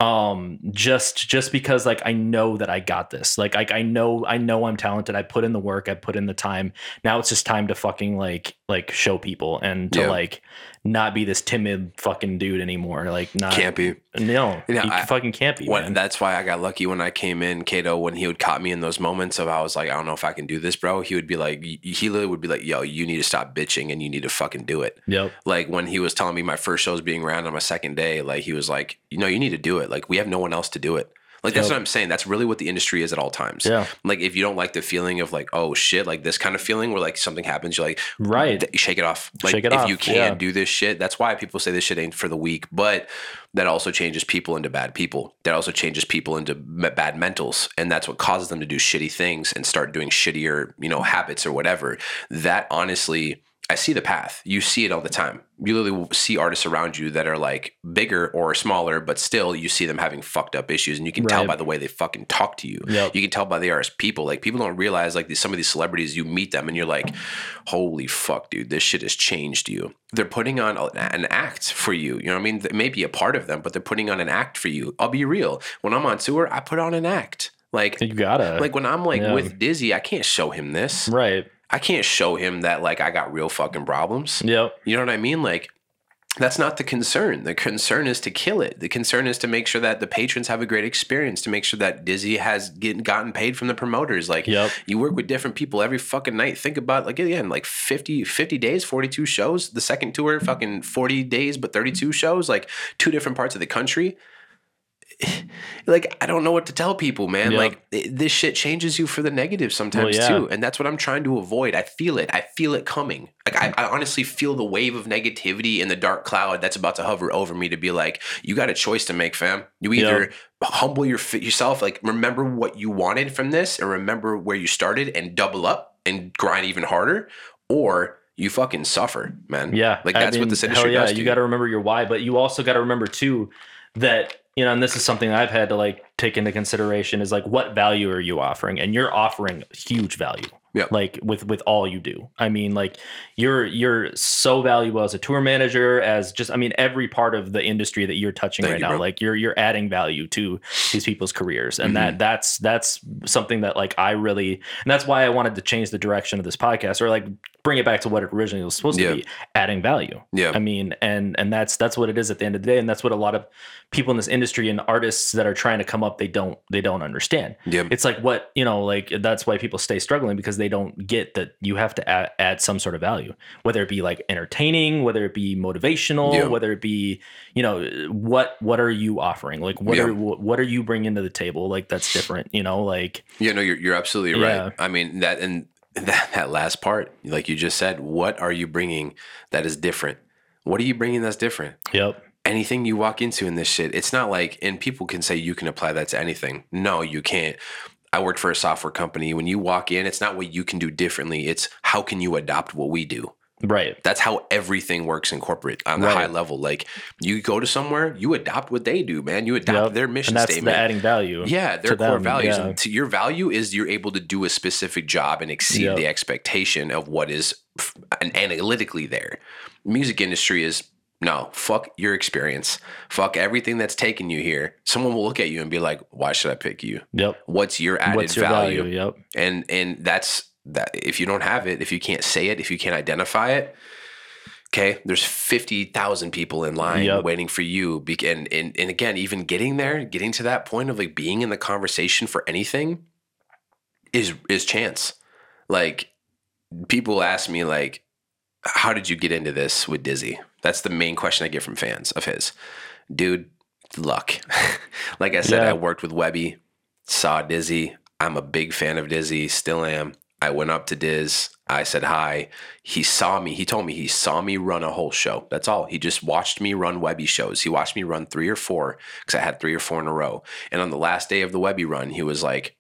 um just just because like I know that I got this. Like I I know I know I'm talented. I put in the work, I put in the time. Now it's just time to fucking like like show people and to Yeah. like not be this timid fucking dude anymore. Like not Can't be. no, you I- fucking can't be. When, man. that's why I got lucky when I came in, Kato, when he would caught me in those moments of I was like, I don't know if I can do this, bro. He would be like, he literally would be like, yo, you need to stop bitching and you need to fucking do it. Yep. Like when he was telling me my first show was being ran on my second day, like he was like, you know, you need to do it. Like we have no one else to do it. Like that's Yep. what I'm saying. That's really what the industry is at all times. Yeah. Like if you don't like the feeling of like, oh shit, like this kind of feeling where like something happens, you're like, Right. th- shake it off. Like Shake it if off, you can't yeah. do this shit, that's why people say this shit ain't for the weak. But that also changes people into bad people. That also changes people into me- bad mentals, and that's what causes them to do shitty things and start doing shittier, you know, habits or whatever. That honestly. I see the path. You see it all the time. You literally see artists around you that are like bigger or smaller, but still you see them having fucked up issues, and you can tell by the way they fucking talk to you. Yep. You can tell by they are as people. Like people don't realize like these, some of these celebrities, you meet them and you're like, holy fuck, dude, this shit has changed you. They're putting on an act for you. You know what I mean? It may be a part of them, but they're putting on an act for you. I'll be real. When I'm on tour, I put on an act. Like, You gotta. like when I'm like Yeah. with Dizzy, I can't show him this. right. I can't show him that like I got real fucking problems. Yep. You know what I mean? Like that's not the concern. The concern is to kill it. The concern is to make sure that the patrons have a great experience, to make sure that Dizzy has get, gotten paid from the promoters. Like Yep. you work with different people every fucking night. Think about like again, like 50, 50 days, 42 shows. The second tour, fucking 40 days, but 32 shows, like two different parts of the country. Like I don't know what to tell people, man. Yep. Like it- this shit changes you for the negative sometimes yeah. too, and that's what I'm trying to avoid. I feel it. I feel it coming. Like I, I honestly feel the wave of negativity in the dark cloud that's about to hover over me to be like, you got a choice to make, fam. You either humble your yourself, like remember what you wanted from this, and remember where you started, and double up and grind even harder, or you fucking suffer, man. Yeah. like I that's what mean, this hell industry yeah, does. You got to remember your why, but you also got to remember too that you know, and this is something I've had to like take into consideration is like what value are you offering, and you're offering huge value. Yeah. Like with with all you do. I mean, like you're you're so valuable as a tour manager, as just I mean every part of the industry that you're touching Thank right you, now. bro. Like you're you're adding value to these people's careers, and Mm-hmm. that that's that's something that like I really, and that's why I wanted to change the direction of this podcast, or like bring it back to what it originally was supposed Yeah. to be, adding value. Yeah. I mean, and and that's that's what it is at the end of the day, and that's what a lot of people in this industry and artists that are trying to come up they don't they don't understand. Yeah. It's like what you know, like that's why people stay struggling because they don't get that you have to add, add some sort of value, whether it be like entertaining, whether it be motivational, Yeah. whether it be you know what what are you offering, like what Yeah. are what are you bringing to the table, like that's different, you know, like Yeah, no, you're you're absolutely right. I mean that and that that last part, like you just said, what are you bringing that is different? What are you bringing that's different? yep, Anything you walk into in this shit, it's not like, and people can say you can apply that to anything. No, you can't. I worked for a software company. When you walk in, it's not what you can do differently. It's how can you adopt what we do. Right, That's how everything works in corporate on the Right. high level. Like you go to somewhere, you adopt what they do, man. You adopt Yep. their mission and that's statement. the adding value. Yeah, their core them, values. yeah. To your value is you're able to do a specific job and exceed Yep. the expectation of what is f- analytically there. Music industry is no fuck your experience, fuck everything that's taken you here. Someone will look at you and be like, "Why should I pick you? Yep. What's your added What's your value? value? Yep. And and that's that. If you don't have it, if you can't say it, if you can't identify it. Okay, there's fifty thousand people in line Yep. waiting for you. And, and and again, even getting there, getting to that point of like being in the conversation for anything, is is chance. Like people ask me like, how did you get into this with Dizzy? That's the main question I get from fans of his. Dude, luck. like I said, Yeah. I worked with Webby, saw Dizzy. I'm a big fan of Dizzy, still am. I went up to Diz. I said hi. He saw me. He told me he saw me run a whole show. That's all. He just watched me run Webby shows. He watched me run three or four because I had three or four in a row. And on the last day of the Webby run, he was like,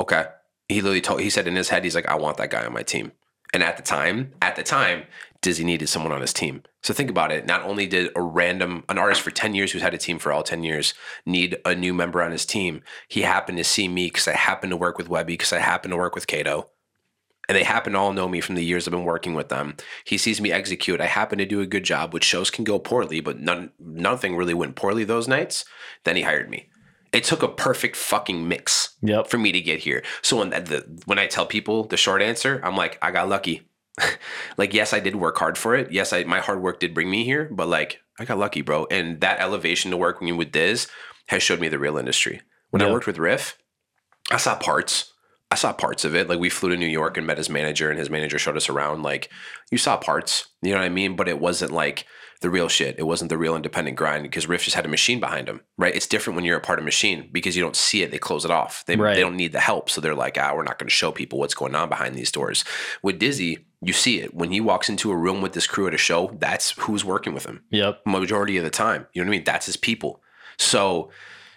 okay. He literally told, he said in his head, he's like, I want that guy on my team. And at the time, at the time, Dizzy needed someone on his team. So think about it. Not only did a random, an artist for 10 years who's had a team for all 10 years need a new member on his team, he happened to see me because I happened to work with Webby, because I happened to work with Kato. And they happen to all know me from the years I've been working with them. He sees me execute. I happen to do a good job, which shows can go poorly, but none, nothing really went poorly those nights. Then he hired me. It took a perfect fucking mix Yep. for me to get here. So when the when I tell people the short answer, I'm like, I got lucky. like, yes, I did work hard for it. Yes, I my hard work did bring me here, but like, I got lucky, bro. And that elevation to working with Diz has showed me the real industry. When I worked with Riff, I saw parts. I saw parts of it. Like we flew to New York and met his manager, and his manager showed us around. Like you saw parts, you know what I mean? But it wasn't like the real shit. It wasn't the real independent grind because Riff just had a machine behind him, right? It's different when you're a part of machine because you don't see it. They close it off. They, Right. they don't need the help. So they're like, ah, we're not going to show people what's going on behind these doors. With Dizzy, you see it. When he walks into a room with this crew at a show, that's who's working with him Yep. majority of the time. You know what I mean? That's his people. So,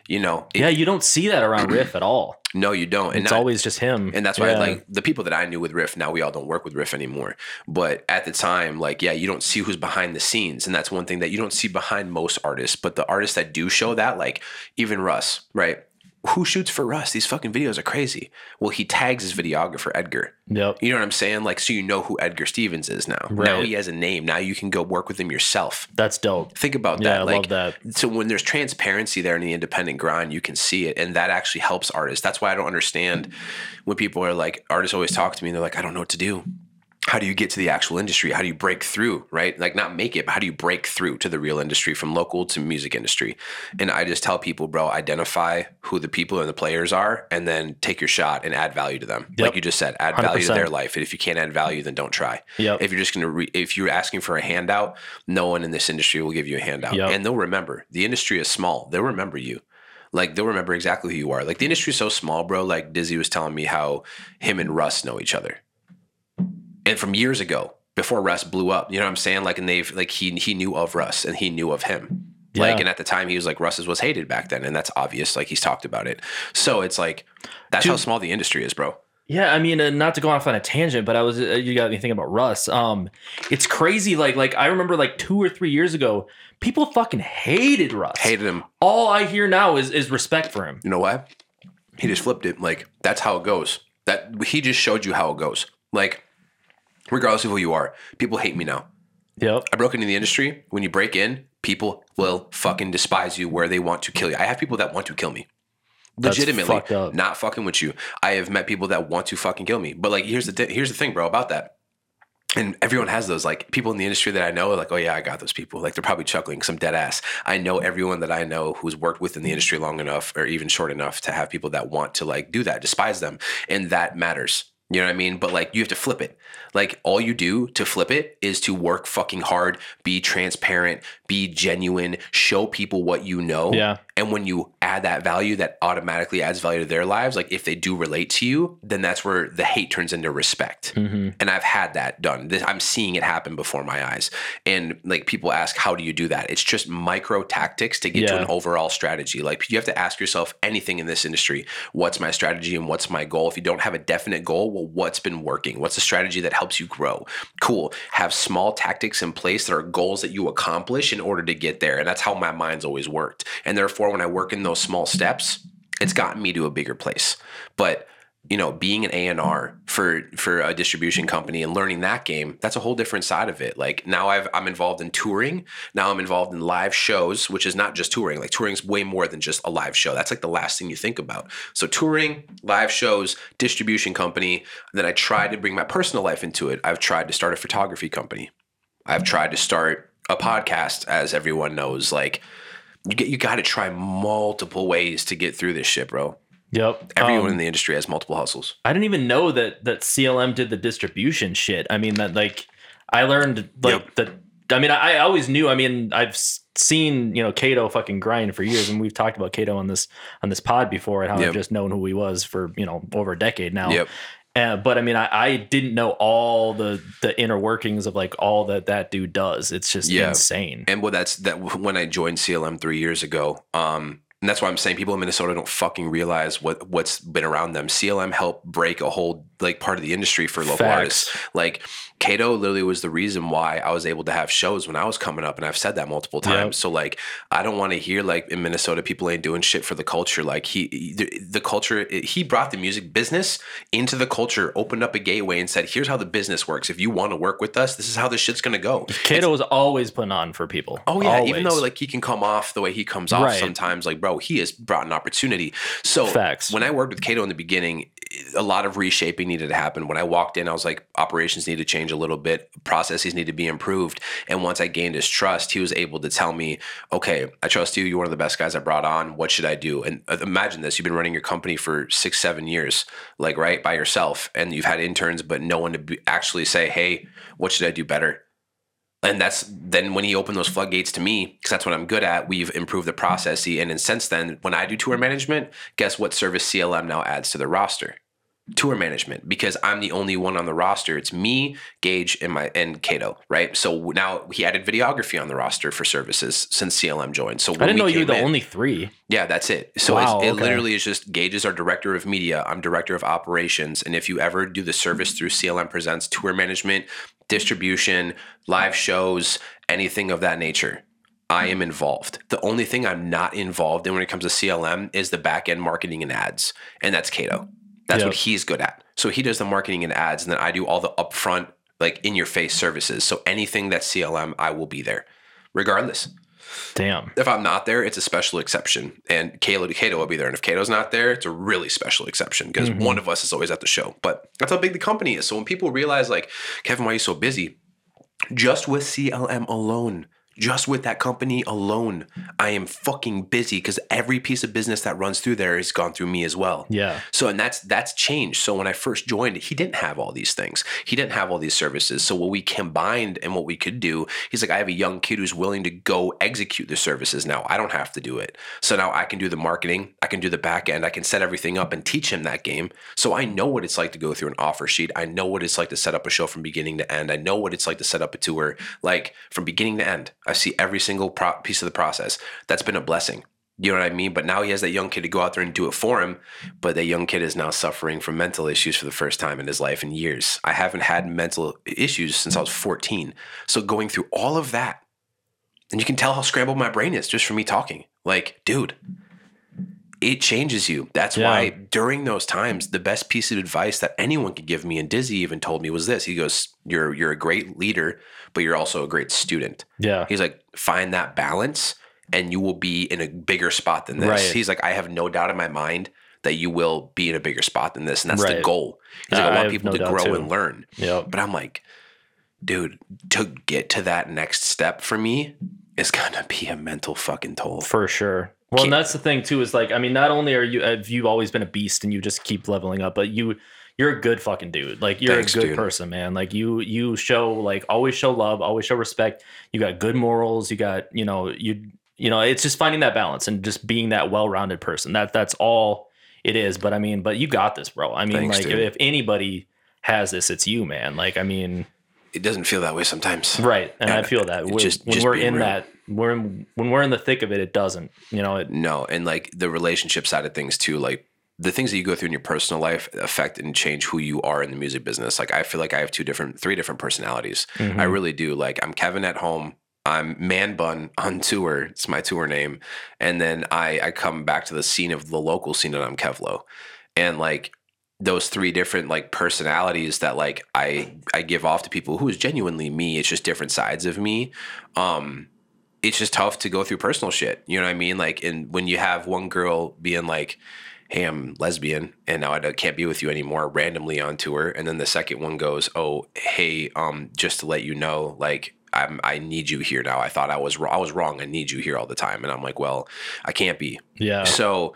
you know, it- Yeah, you don't see that around Riff at all. no, you don't. And It's always just him. and that's why, Yeah. like, the people that I knew with Riff, now we all don't work with Riff anymore. But at the time, like, yeah, you don't see who's behind the scenes. And that's one thing that you don't see behind most artists. But the artists that do show that, like, even Russ, right? Who shoots for Russ? These fucking videos are crazy. Well, he tags his videographer, Edgar. Yep. You know what I'm saying? Like, so you know who Edgar Stevens is now. Right. Now he has a name. Now you can go work with him yourself. That's dope. Think about Yeah, that. I like, love that. so when there's transparency there in the independent grind, you can see it, and that actually helps artists. That's why I don't understand when people are like, artists always talk to me, and they're like, I don't know what to do. How do you get to the actual industry? How do you break through? Right? Like not make it, but how do you break through to the real industry from local to music industry? And I just tell people, bro, identify who the people and the players are, and then take your shot and add value to them. Yep. Like you just said, add value to their life. And if you can't add value, then don't try. Yep. If you're just gonna, re- if you're asking for a handout, no one in this industry will give you a handout, Yep. and they'll remember. The industry is small; they'll remember you. Like they'll remember exactly who you are. Like the industry is so small, bro. Like Dizzy was telling me how him and Russ know each other, and from years ago, before Russ blew up. You know what I'm saying? Like, and they've like he he knew of Russ and he knew of him. Like, and at the time he was like Russ's was hated back then, and that's obvious. Like he's talked about it. So it's like that's how small the industry is, bro. Yeah, I mean, uh, not to go off on a tangent, but I was uh, you got me thinking about Russ. Um, it's crazy. Like, like I remember like two or three years ago, people fucking hated Russ. Hated him. All I hear now is is respect for him. You know why? He just flipped it. Like that's how it goes. That he just showed you how it goes. Like regardless of who you are, people hate me now. Yep. I broke into the industry. When you break in, people will fucking despise you where they want to kill you. I have people that want to kill me. Legitimately, not fucking with you. I have met people that want to fucking kill me. But like, here's the th- here's the thing, bro. About that, and everyone has those like people in the industry that I know are like, oh yeah, I got those people. Like they're probably chuckling some dead ass. I know everyone that I know who's worked within the industry long enough or even short enough to have people that want to like do that, despise them. And that matters. You know what I mean? But like you have to flip it. Like all you do to flip it is to work fucking hard, be transparent, be genuine, show people what you know. Yeah. And when you add that value, that automatically adds value to their lives. Like if they do relate to you, then that's where the hate turns into respect. Mm-hmm. And I've had that done. This, I'm seeing it happen before my eyes. And like people ask, how do you do that? It's just micro tactics to get to an overall strategy. Like you have to ask yourself anything in this industry what's my strategy and what's my goal? If you don't have a definite goal, well, what's been working? What's the strategy that helps you grow? Cool. Have small tactics in place that are goals that you accomplish in order to get there. And that's how my mind's always worked. And therefore, when I work in those small steps, it's gotten me to a bigger place. But you know, being an A&R for for a distribution company and learning that game, that's a whole different side of it. Like now I've I'm involved in touring. Now I'm involved in live shows, which is not just touring. Like touring's way more than just a live show. That's like the last thing you think about. So touring, live shows, distribution company, then I tried to bring my personal life into it. I've tried to start a photography company. I've tried to start a podcast as everyone knows like you get you got to try multiple ways to get through this shit, bro. Yep. Everyone Um, in the industry has multiple hustles. I didn't even know that that CLM did the distribution shit. I mean that like I learned like Yep. that. I mean I, I always knew. I mean I've seen you know Cato fucking grind for years, and we've talked about Cato on this on this pod before, and how Yep. I've just known who he was for you know over a decade now. Yep. Uh, but I mean, I, I didn't know all the the inner workings of like all that that dude does. It's just Yeah. insane. And well, that's that when I joined CLM three years ago. Um, and that's why I'm saying people in Minnesota don't fucking realize what what's been around them. CLM helped break a whole like part of the industry for local Facts. artists. Like Cato literally was the reason why I was able to have shows when I was coming up, and I've said that multiple Yep. times. So like, I don't want to hear like in Minnesota people ain't doing shit for the culture. Like he the, the culture he brought the music business into the culture, opened up a gateway, and said, "Here's how the business works. If you want to work with us, this is how this shit's gonna go." Cato was always putting on for people. Oh yeah, even though like he can come off the way he comes off Right. sometimes, like bro, he has brought an opportunity. So Facts. when I worked with Cato in the beginning, a lot of reshaping needed to happen. When I walked in, I was like, operations need to change a little bit, processes need to be improved. And once I gained his trust, he was able to tell me, okay, I trust you. You're one of the best guys I brought on. What should I do? And uh, imagine this: you've been running your company for six, seven years, like right by yourself, and you've had interns, but no one to be, actually say, hey, what should I do better? and that's then when he opened those floodgates to me because that's what i'm good at we've improved the process and then since then when i do tour management guess what service clm now adds to the roster tour management because i'm the only one on the roster it's me gage and my and cato right so now he added videography on the roster for services since clm joined so I didn't know you were the in- only three. yeah, that's it. So Wow, it's, it okay. literally is just Gage is our director of media. I'm director of operations. And if you ever do the service through CLM Presents tour management, distribution, live shows, anything of that nature, I am involved. The only thing I'm not involved in when it comes to CLM is the back end marketing and ads. And that's Cato. That's Yep. what he's good at. So he does the marketing and ads, and then I do all the upfront, like in your face services. So anything that's CLM, I will be there regardless Damn. if I'm not there, it's a special exception. And Cato, Cato will be there. And if Cato's not there, it's a really special exception because Mhm. one of us is always at the show. But that's how big the company is. So when people realize, like, Kevin, why are you so busy? Just with CLM alone, just with that company alone, I am fucking busy because every piece of business that runs through there has gone through me as well. Yeah. So and that's that's changed. So when I first joined, he didn't have all these things. He didn't have all these services. So what we combined and what we could do, he's like, I have a young kid who's willing to go execute the services now. I don't have to do it. So now I can do the marketing, I can do the back end, I can set everything up and teach him that game. So I know what it's like to go through an offer sheet. I know what it's like to set up a show from beginning to end. I know what it's like to set up a tour, like from beginning to end. I see every single pro- piece of the process. That's been a blessing. You know what I mean? But now he has that young kid to go out there and do it for him. But that young kid is now suffering from mental issues for the first time in his life in years. I haven't had mental issues since I was 14. So going through all of that, and you can tell how scrambled my brain is just from me talking. Like, dude, it changes you. That's Yeah. why during those times, the best piece of advice that anyone could give me, and Dizzy even told me, was this. He goes, You're you're a great leader, but you're also a great student. Yeah. He's like, find that balance and you will be in a bigger spot than this. Right. He's like, I have no doubt in my mind that you will be in a bigger spot than this. And that's the goal. He's like, I I want have people no to grow too. and learn. Yep. But I'm like, dude, to get to that next step for me is gonna be a mental fucking toll. For sure. Well, and that's the thing too. Is like, I mean, not only are you have you always been a beast and you just keep leveling up, but you you're a good fucking dude. Like you're Thanks, a good dude. person, man. Like you you show like always show love, always show respect. You got good morals. You got you know you you know it's just finding that balance and just being that well rounded person. That that's all it is. But I mean, but you got this, bro. I mean, Thanks, like dude. if anybody has this, it's you, man. Like I mean, It doesn't feel that way sometimes. right? And I feel that when, just- when just we're in real. that we're in, when we're in the thick of it, it doesn't. You know, it No, and like the relationship side of things too, like the things that you go through in your personal life affect and change who you are in the music business. Like I feel like I have two different, three different personalities. Mhm. I really do. Like I'm Kevin at home. I'm Man Bun on tour. It's my tour name. And then I I come back to the scene of the local scene and I'm Kevlo. And like those three different like personalities that like I I give off to people who is genuinely me. It's just different sides of me. Um it's just tough to go through personal shit. You know what I mean? Like and when you have one girl being like Hey, I'm lesbian, and now I can't be with you anymore. Randomly on tour, and then the second one goes, "Oh, hey, um, just to let you know, like I'm I need you here now. I thought I was. I was wrong. I need you here all the time. And I'm like, well, I can't be. yeah. So,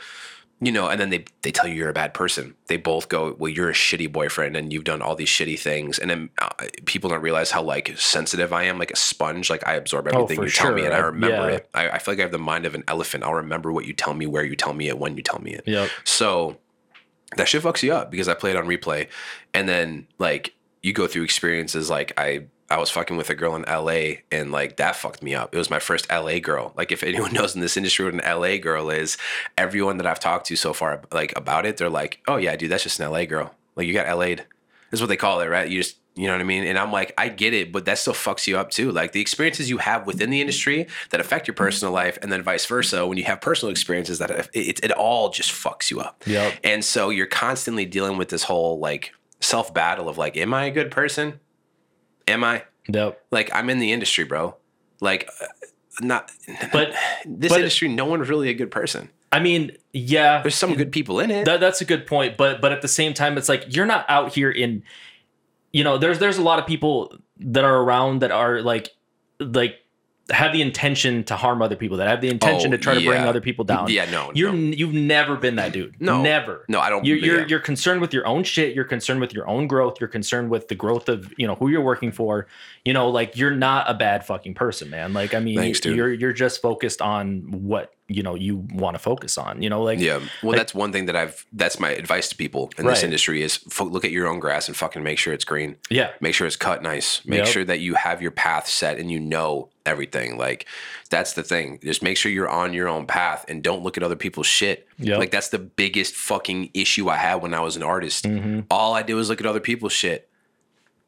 you know, and then they they tell you you're a bad person. They both go, well, you're a shitty boyfriend, and you've done all these shitty things. And then uh, people don't realize how like sensitive I am, like a sponge. Like I absorb everything Oh, you tell me, and I remember Yeah. it. I, I feel like I have the mind of an elephant. I'll remember what you tell me, where you tell me it, when you tell me it. Yep. So that shit fucks you up because I play it on replay, and then like you go through experiences like I I was fucking with a girl in LA and like that fucked me up. It was my first LA girl. Like if anyone knows in this industry what an LA girl is, everyone that I've talked to so far like about it, they're like, "Oh yeah, dude, that's just an LA girl. Like you got LA'd." That's what they call it, right? You just you know what I mean? And I'm like, I get it, but that still fucks you up too. Like the experiences you have within the industry that affect your personal life, and then vice versa. When you have personal experiences that it, it, it all just fucks you up. Yep. And so you're constantly dealing with this whole like self battle of like, am I a good person? Am I? Yep. Like, I'm in the industry, bro. Like, uh, not, But this but- industry, no one's really a good person. I mean, yeah, There's some good people in it. that, that's a good point. But but at the same time, it's like you're not out here in, you know, there's there's a lot of people that are around that are like like have the intention to harm other people that have the intention Oh, to try to bring other people down. yeah, no, You're no, you've never been that dude. No. never. no, I don't. You're you're, yeah. you're concerned with your own shit. You're concerned with your own growth. You're concerned with the growth of you know who you're working for. You know, like you're not a bad fucking person, man. Like I mean, Thanks, dude. you're you're just focused on what you know you want to focus on. You know, like Yeah, well, Like- that's one thing that I've. That's my advice to people in this industry is fo- look at your own grass and fucking make sure it's green. yeah, Make sure it's cut nice. Make Yep. sure that you have your path set and you know everything. Like that's the thing. Just make sure you're on your own path and don't look at other people's shit. Yep. Like that's the biggest fucking issue I had when I was an artist. Mhm. All I did was look at other people's shit.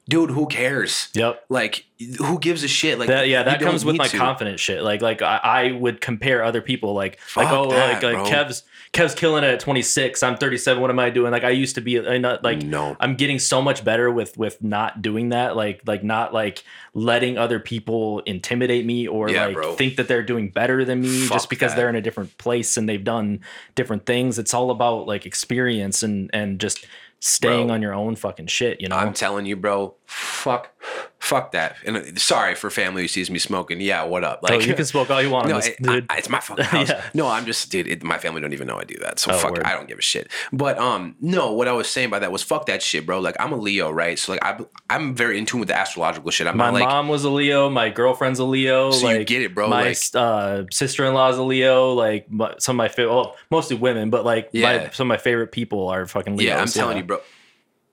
Dude, who cares? yep. Like, who gives a shit? Like, That, yeah, that comes with my to. confident shit. Like, like I, I would compare other people. Like, like oh, that, like, like. Kev's Kev's killing it at 26. I'm 37. What am I doing? Like, I used to be uh, not like no. I'm getting so much better with with not doing that. Like, like not like letting other people intimidate me or Yeah, like bro. think that they're doing better than me Fuck just because that. they're in a different place and they've done different things. It's all about like experience and and just staying Bro. on your own fucking shit. You know. I'm telling you, bro. Fuck, fuck that. And uh, sorry for family who sees me smoking. Yeah, what up? oh, you can smoke all you want, No, this, it- dude. I- it's my fucking house. Yeah. No, I'm just, dude. It, my family don't even know I do that, so Oh, fuck. it. I don't give a shit. But um, no, what I was saying by that was fuck that shit, bro. Like I'm a Leo, right? So like I, I'm very in tune with the astrological shit. I'm my not like, mom was a Leo. My girlfriend's a Leo. so like, you get it, bro. my like uh, sister-in-law's a Leo. Like my, some of my favorite, well, mostly women, but like my, Yeah. some of my favorite people are fucking Leos. Yeah, I'm telling you, bro.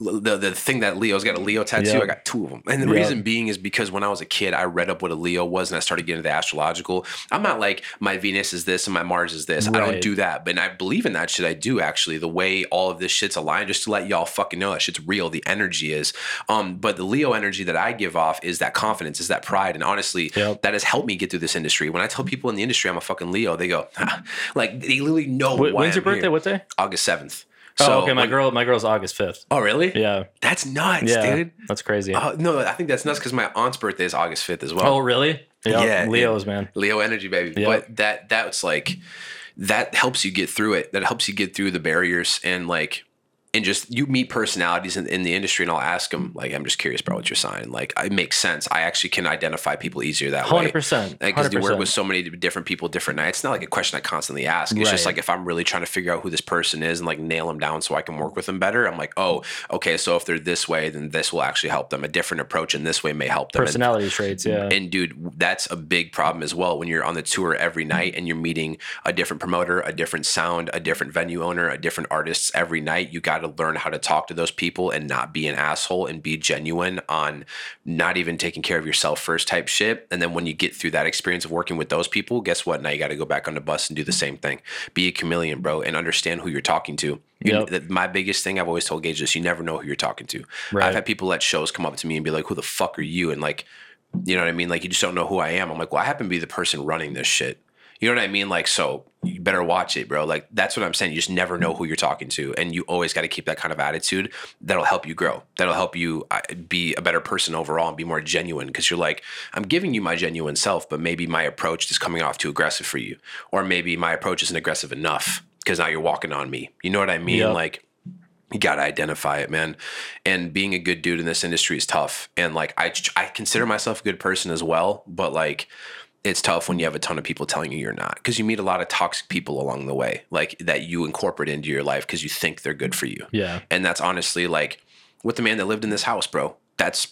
The, the thing that Leo's got a Leo tattoo. Yep. I got two of them, and the Yep. reason being is because when I was a kid, I read up what a Leo was, and I started getting into the astrological. I'm not like my Venus is this and my Mars is this. I don't do that, but I believe in that shit. I do actually. The way all of this shit's aligned, just to let y'all fucking know that shit's real. The energy is, um, but the Leo energy that I give off is that confidence, is that pride, and honestly, Yep. that has helped me get through this industry. When I tell people in the industry I'm a fucking Leo, they go, ah. like they literally know. Wh- when's your I'm birthday? here. What day? August seventh. Oh, okay. My girl, my girl's August fifth. Oh, really? Yeah, That's nuts, yeah, dude. that's crazy. Uh, no, I think that's nuts because my aunt's birthday is August 5th as well. oh, really? Yeah, Yeah, Leos, man. Leo energy, baby. Yep. But that that's like that helps you get through it. That helps you get through the barriers and like and just you meet personalities in, in the industry and I'll ask them mm-hmm. like I'm just curious bro what's your sign like it makes sense. I actually can identify people easier that way. 100%. because you work with so many different people different nights. It's not like a question I constantly ask. It's just like if I'm really trying to figure out who this person is and like nail them down so I can work with them better I'm like oh okay so if they're this way then this will actually help them. A different approach in this way may help them. And- Personality traits, yeah. and dude, that's a big problem as well when you're on the tour every mm-hmm. night and you're meeting a different promoter, a different sound, a different venue owner, a different artists every night. You got to learn how to talk to those people and not be an asshole and be genuine on not even taking care of yourself first type shit. And then when you get through that experience of working with those people, guess what? Now you got to go back on the bus and do the same thing. Be a chameleon, bro, and understand who you're talking to. You- Yep. my biggest thing I've always told Gage is you never know who you're talking to. Right. I've had people at shows come up to me and be like, "Who the fuck are you?" And like, you know what I mean? Like, you just don't know who I am. I'm like, well, I happen to be the person running this shit. You know what I mean? Like, so you better watch it, bro. Like, that's what I'm saying. You just never know who you're talking to, and you always got to keep that kind of attitude. That'll help you grow. That'll help you uh, be a better person overall and be more genuine. Because you're like, I'm giving you my genuine self, but maybe my approach is coming off too aggressive for you, or maybe my approach isn't aggressive enough because now you're walking on me. You know what I mean? Like you got to identify it, man. And being a good dude in this industry is tough. And like I I consider myself a good person as well, but like it's tough when you have a ton of people telling you you're not because you meet a lot of toxic people along the way, like that you incorporate into your life because you think they're good for you. yeah. And that's honestly like with the man that lived in this house, bro. That's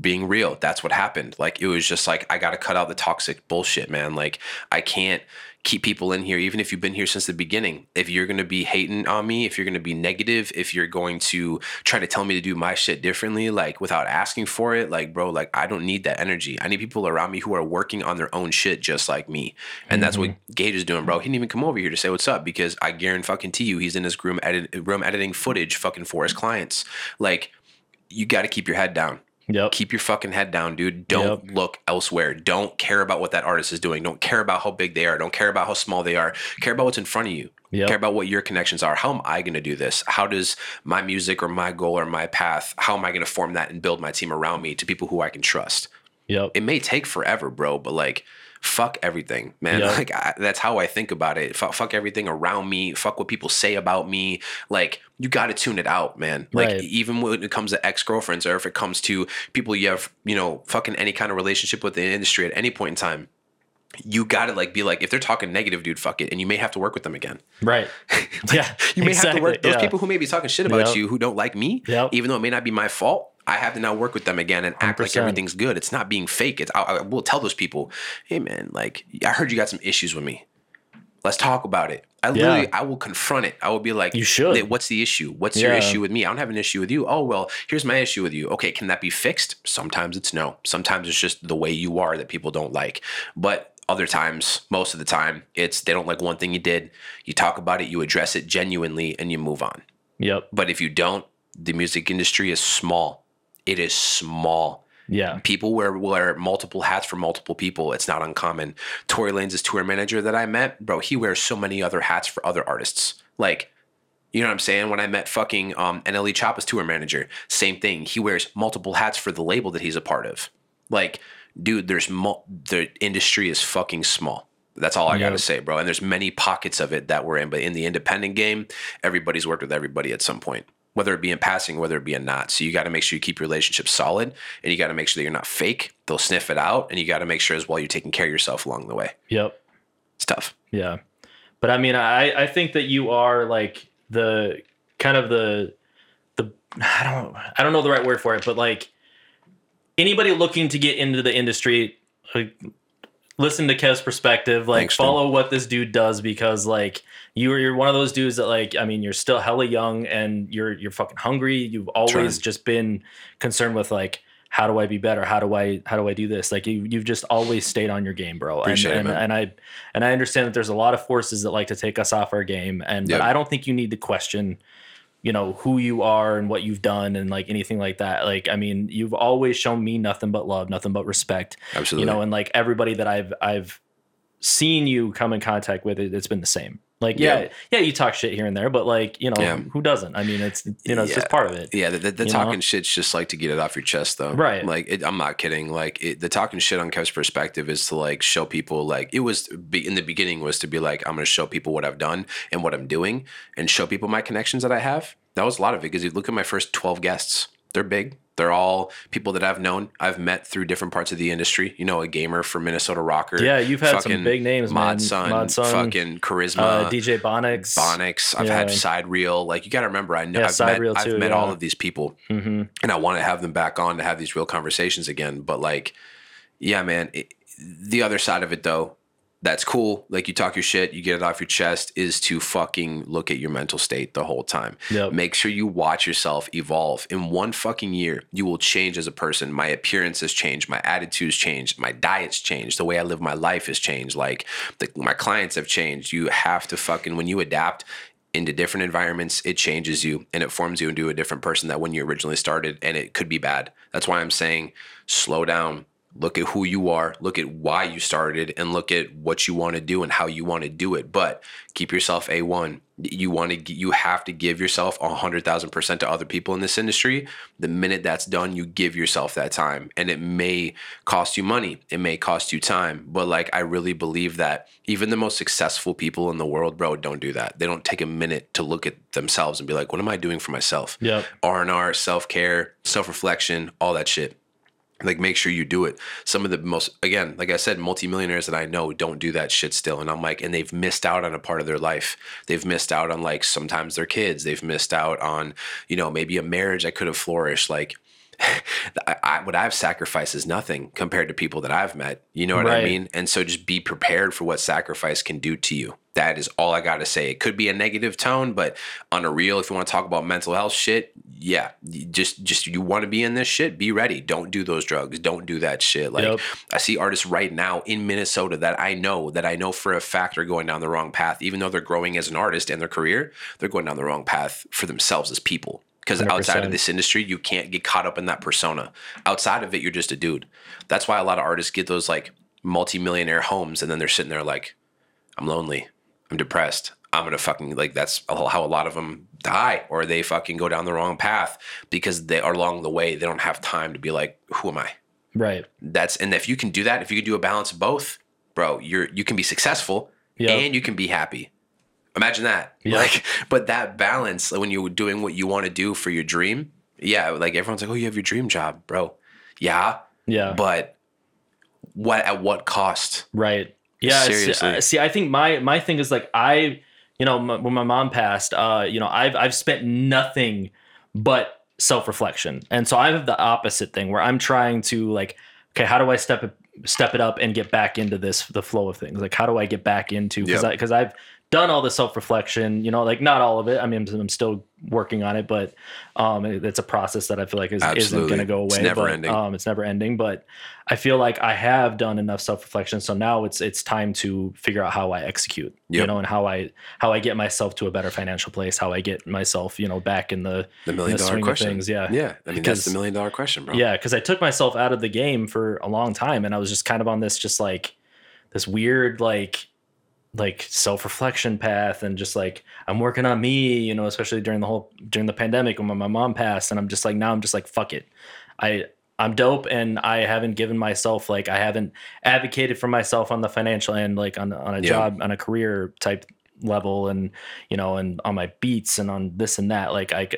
being real. That's what happened. Like it was just like I got to cut out the toxic bullshit, man. Like I can't keep people in here even if you've been here since the beginning. If you're going to be hating on me, if you're going to be negative, if you're going to try to tell me to do my shit differently like without asking for it, like bro, like I don't need that energy. I need people around me who are working on their own shit just like me. And that's what mm-hmm. Gage is doing, bro. He didn't even come over here to say what's up because I guarantee fucking to you he's in his room edit room editing footage fucking for his clients. Like you got to keep your head down. Yep. Keep your fucking head down, dude. Don't look elsewhere. Don't care about what that artist is doing. Don't care about how big they are. Don't care about how small they are. Care about what's in front of you. Yep. Care about what your connections are. How am I going to do this? How does my music or my goal or my path, how am I going to form that and build my team around me to people who I can trust? Yep. It may take forever, bro, but like, fuck everything, man. Yep. Like, I, that's how I think about it. Fuck, fuck everything around me. Fuck what people say about me. Like, you got to tune it out, man. Like, Right. even when it comes to ex girlfriends or if it comes to people you have, you know, fucking any kind of relationship with the industry at any point in time, you got to like be like, if they're talking negative, dude, fuck it. And you may have to work with them again. Right. yeah. You may have to work those yeah. people who may be talking shit about Yep. you who don't like me, Yep. even though it may not be my fault. I have to now work with them again and act like 100%. everything's good. It's not being fake. It's I, I will tell those people, hey man, like I heard you got some issues with me. Let's talk about it. I literally, I will confront it. I will be like, You should. What's the issue? What's your issue with me? I don't have an issue with you. Oh well, here's my issue with you. Okay, can that be fixed? Sometimes it's no. Sometimes it's just the way you are that people don't like. But other times, most of the time, it's they don't like one thing you did. You talk about it, you address it genuinely, and you move on. Yep. But if you don't, the music industry is small. It is small. Yeah. People wear wear multiple hats for multiple people. It's not uncommon. Tory Lanez' tour manager that I met, bro, he wears so many other hats for other artists. Like, you know what I'm saying? When I met fucking um, NLE Choppa's tour manager, same thing. He wears multiple hats for the label that he's a part of. Like, dude, there's mul- the industry is fucking small. That's all I gotta say, bro. And there's many pockets of it that we're in, but in the independent game, everybody's worked with everybody at some point, whether it be in passing, whether it be in not. So you got to make sure you keep your relationship solid, and you got to make sure that you're not fake. They'll sniff it out, and you got to make sure as well you're taking care of yourself along the way. Yep. It's tough. Yeah. But I mean, I, I think that you are like the kind of the, the, I don't, I don't know the right word for it, but like anybody looking to get into the industry, like, listen to Kev's perspective, like Thanks, follow what this dude does because like you're, you're one of those dudes that like, I mean, you're still hella young and you're, you're fucking hungry. You've always just been concerned with like, how do I be better? How do I how do I do this? Like you you've just always stayed on your game, bro. Appreciate it, and, and, man. and I and I understand that there's a lot of forces that like to take us off our game, and Yep. but I don't think you need to question, you know, who you are and what you've done and like anything like that. Like I mean, you've always shown me nothing but love, nothing but respect. Absolutely. You know, and like everybody that I've I've seen you come in contact with, it, it's been the same. Like yeah, Yeah. yeah, you talk shit here and there, but like you know, Yeah. who doesn't? I mean, it's you know, it's Yeah. just part of it. Yeah, the, the, the talking know? shit's just like to get it off your chest, though. Right. Like, it, I'm not kidding. Like, it, the talking shit on Kev's perspective is to like show people, like, it was be, in the beginning was to be like, I'm going to show people what I've done and what I'm doing and show people my connections that I have. That was a lot of it because you look at my first 12 guests, they're big. They're all people that I've known, I've met through different parts of the industry. You know, a gamer from Minnesota Rocker. Yeah, you've had some fucking big names, man. Mod Sun, Mod Sun, fucking Charisma, uh, DJ Bonix. Bonix. I've Yeah. had Side Reel. Like you got to remember, I know Yeah, I've Side met, Reel I've met yeah. all of these people, hmm and I want to have them back on to have these real conversations again. But like, yeah, man. It, the other side of it, though, that's cool. Like you talk your shit, you get it off your chest, is to fucking look at your mental state the whole time. Yep. Make sure you watch yourself evolve. In one fucking year, you will change as a person. My appearance has changed. My attitudes changed. My diet's changed. The way I live my life has changed. Like the, my clients have changed. You have to fucking when you adapt into different environments, it changes you and it forms you into a different person that when you originally started, and it could be bad. That's why I'm saying slow down. Look at who you are, look at why you started, and look at what you want to do and how you want to do it. But keep yourself A1. You want to, you have to give yourself a hundred thousand percent to other people in this industry. The minute that's done, you give yourself that time, and it may cost you money, it may cost you time. But like, I really believe that even the most successful people in the world, bro, don't do that. They don't take a minute to look at themselves and be like, what am I doing for myself? Yep. R&R, self-care, self-reflection, all that shit. Like make sure you do it. Some of the most again, like I said, multimillionaires that I know don't do that shit still. And I'm like, and they've missed out on a part of their life. They've missed out on like sometimes their kids. They've missed out on, you know, maybe a marriage that could have flourished. Like I, I, what I've sacrificed is nothing compared to people that I've met. You know what I mean? And so just be prepared for what sacrifice can do to you. That is all I got to say. It could be a negative tone, but on a real, if you want to talk about mental health shit, yeah, just just you want to be in this shit, be ready. Don't do those drugs. Don't do that shit. Like Yep. I see artists right now in Minnesota that I know that I know for a fact are going down the wrong path, even though they're growing as an artist and their career, they're going down the wrong path for themselves as people. Because outside of this industry, you can't get caught up in that persona. Outside of it, you're just a dude. That's why a lot of artists get those like multi-millionaire homes, and then they're sitting there like, I'm lonely, I'm depressed, I'm gonna fucking like. That's how a lot of them die, or they fucking go down the wrong path because they are along the way. They don't have time to be like, who am I? Right. That's and if you can do that, if you can do a balance of both, bro, you're you can be successful Yep. and you can be happy. Imagine that. Yep. Like, but that balance like, when you're doing what you want to do for your dream, yeah, like everyone's like, oh, you have your dream job, bro. Yeah, Yeah. but what at what cost? Right. Yeah. see- Seriously. uh, See, I think my my thing is like I, you know, m- when my mom passed, uh, you know, I've I've spent nothing but self reflection, and so I have the opposite thing where I'm trying to like, okay, how do I step it step it up and get back into this the flow of things? Like, how do I get back into because Yep. because I've done all the self reflection, you know, like not all of it. I mean, I'm, I'm still working on it, but um, it- it's a process that I feel like is, isn't going to go away. It's never but, ending. Um, it's never ending, but I feel like I have done enough self reflection, so now it's it's time to figure out how I execute, you know, and how I how I get myself to a better financial place, how I get myself, you know, back in the The million the dollar question. things, yeah. yeah. I mean, that's the million dollar question, bro. yeah, because I took myself out of the game for a long time, and I was just kind of on this just like this weird like like self-reflection path and just like i'm working on me you know especially during the whole during the pandemic when my, mom passed and i'm just like now i'm just like fuck it i i'm dope and i haven't given myself like i haven't advocated for myself on the financial end like on, on a Yeah. job on a career type level and you know and on my beats and on this and that like i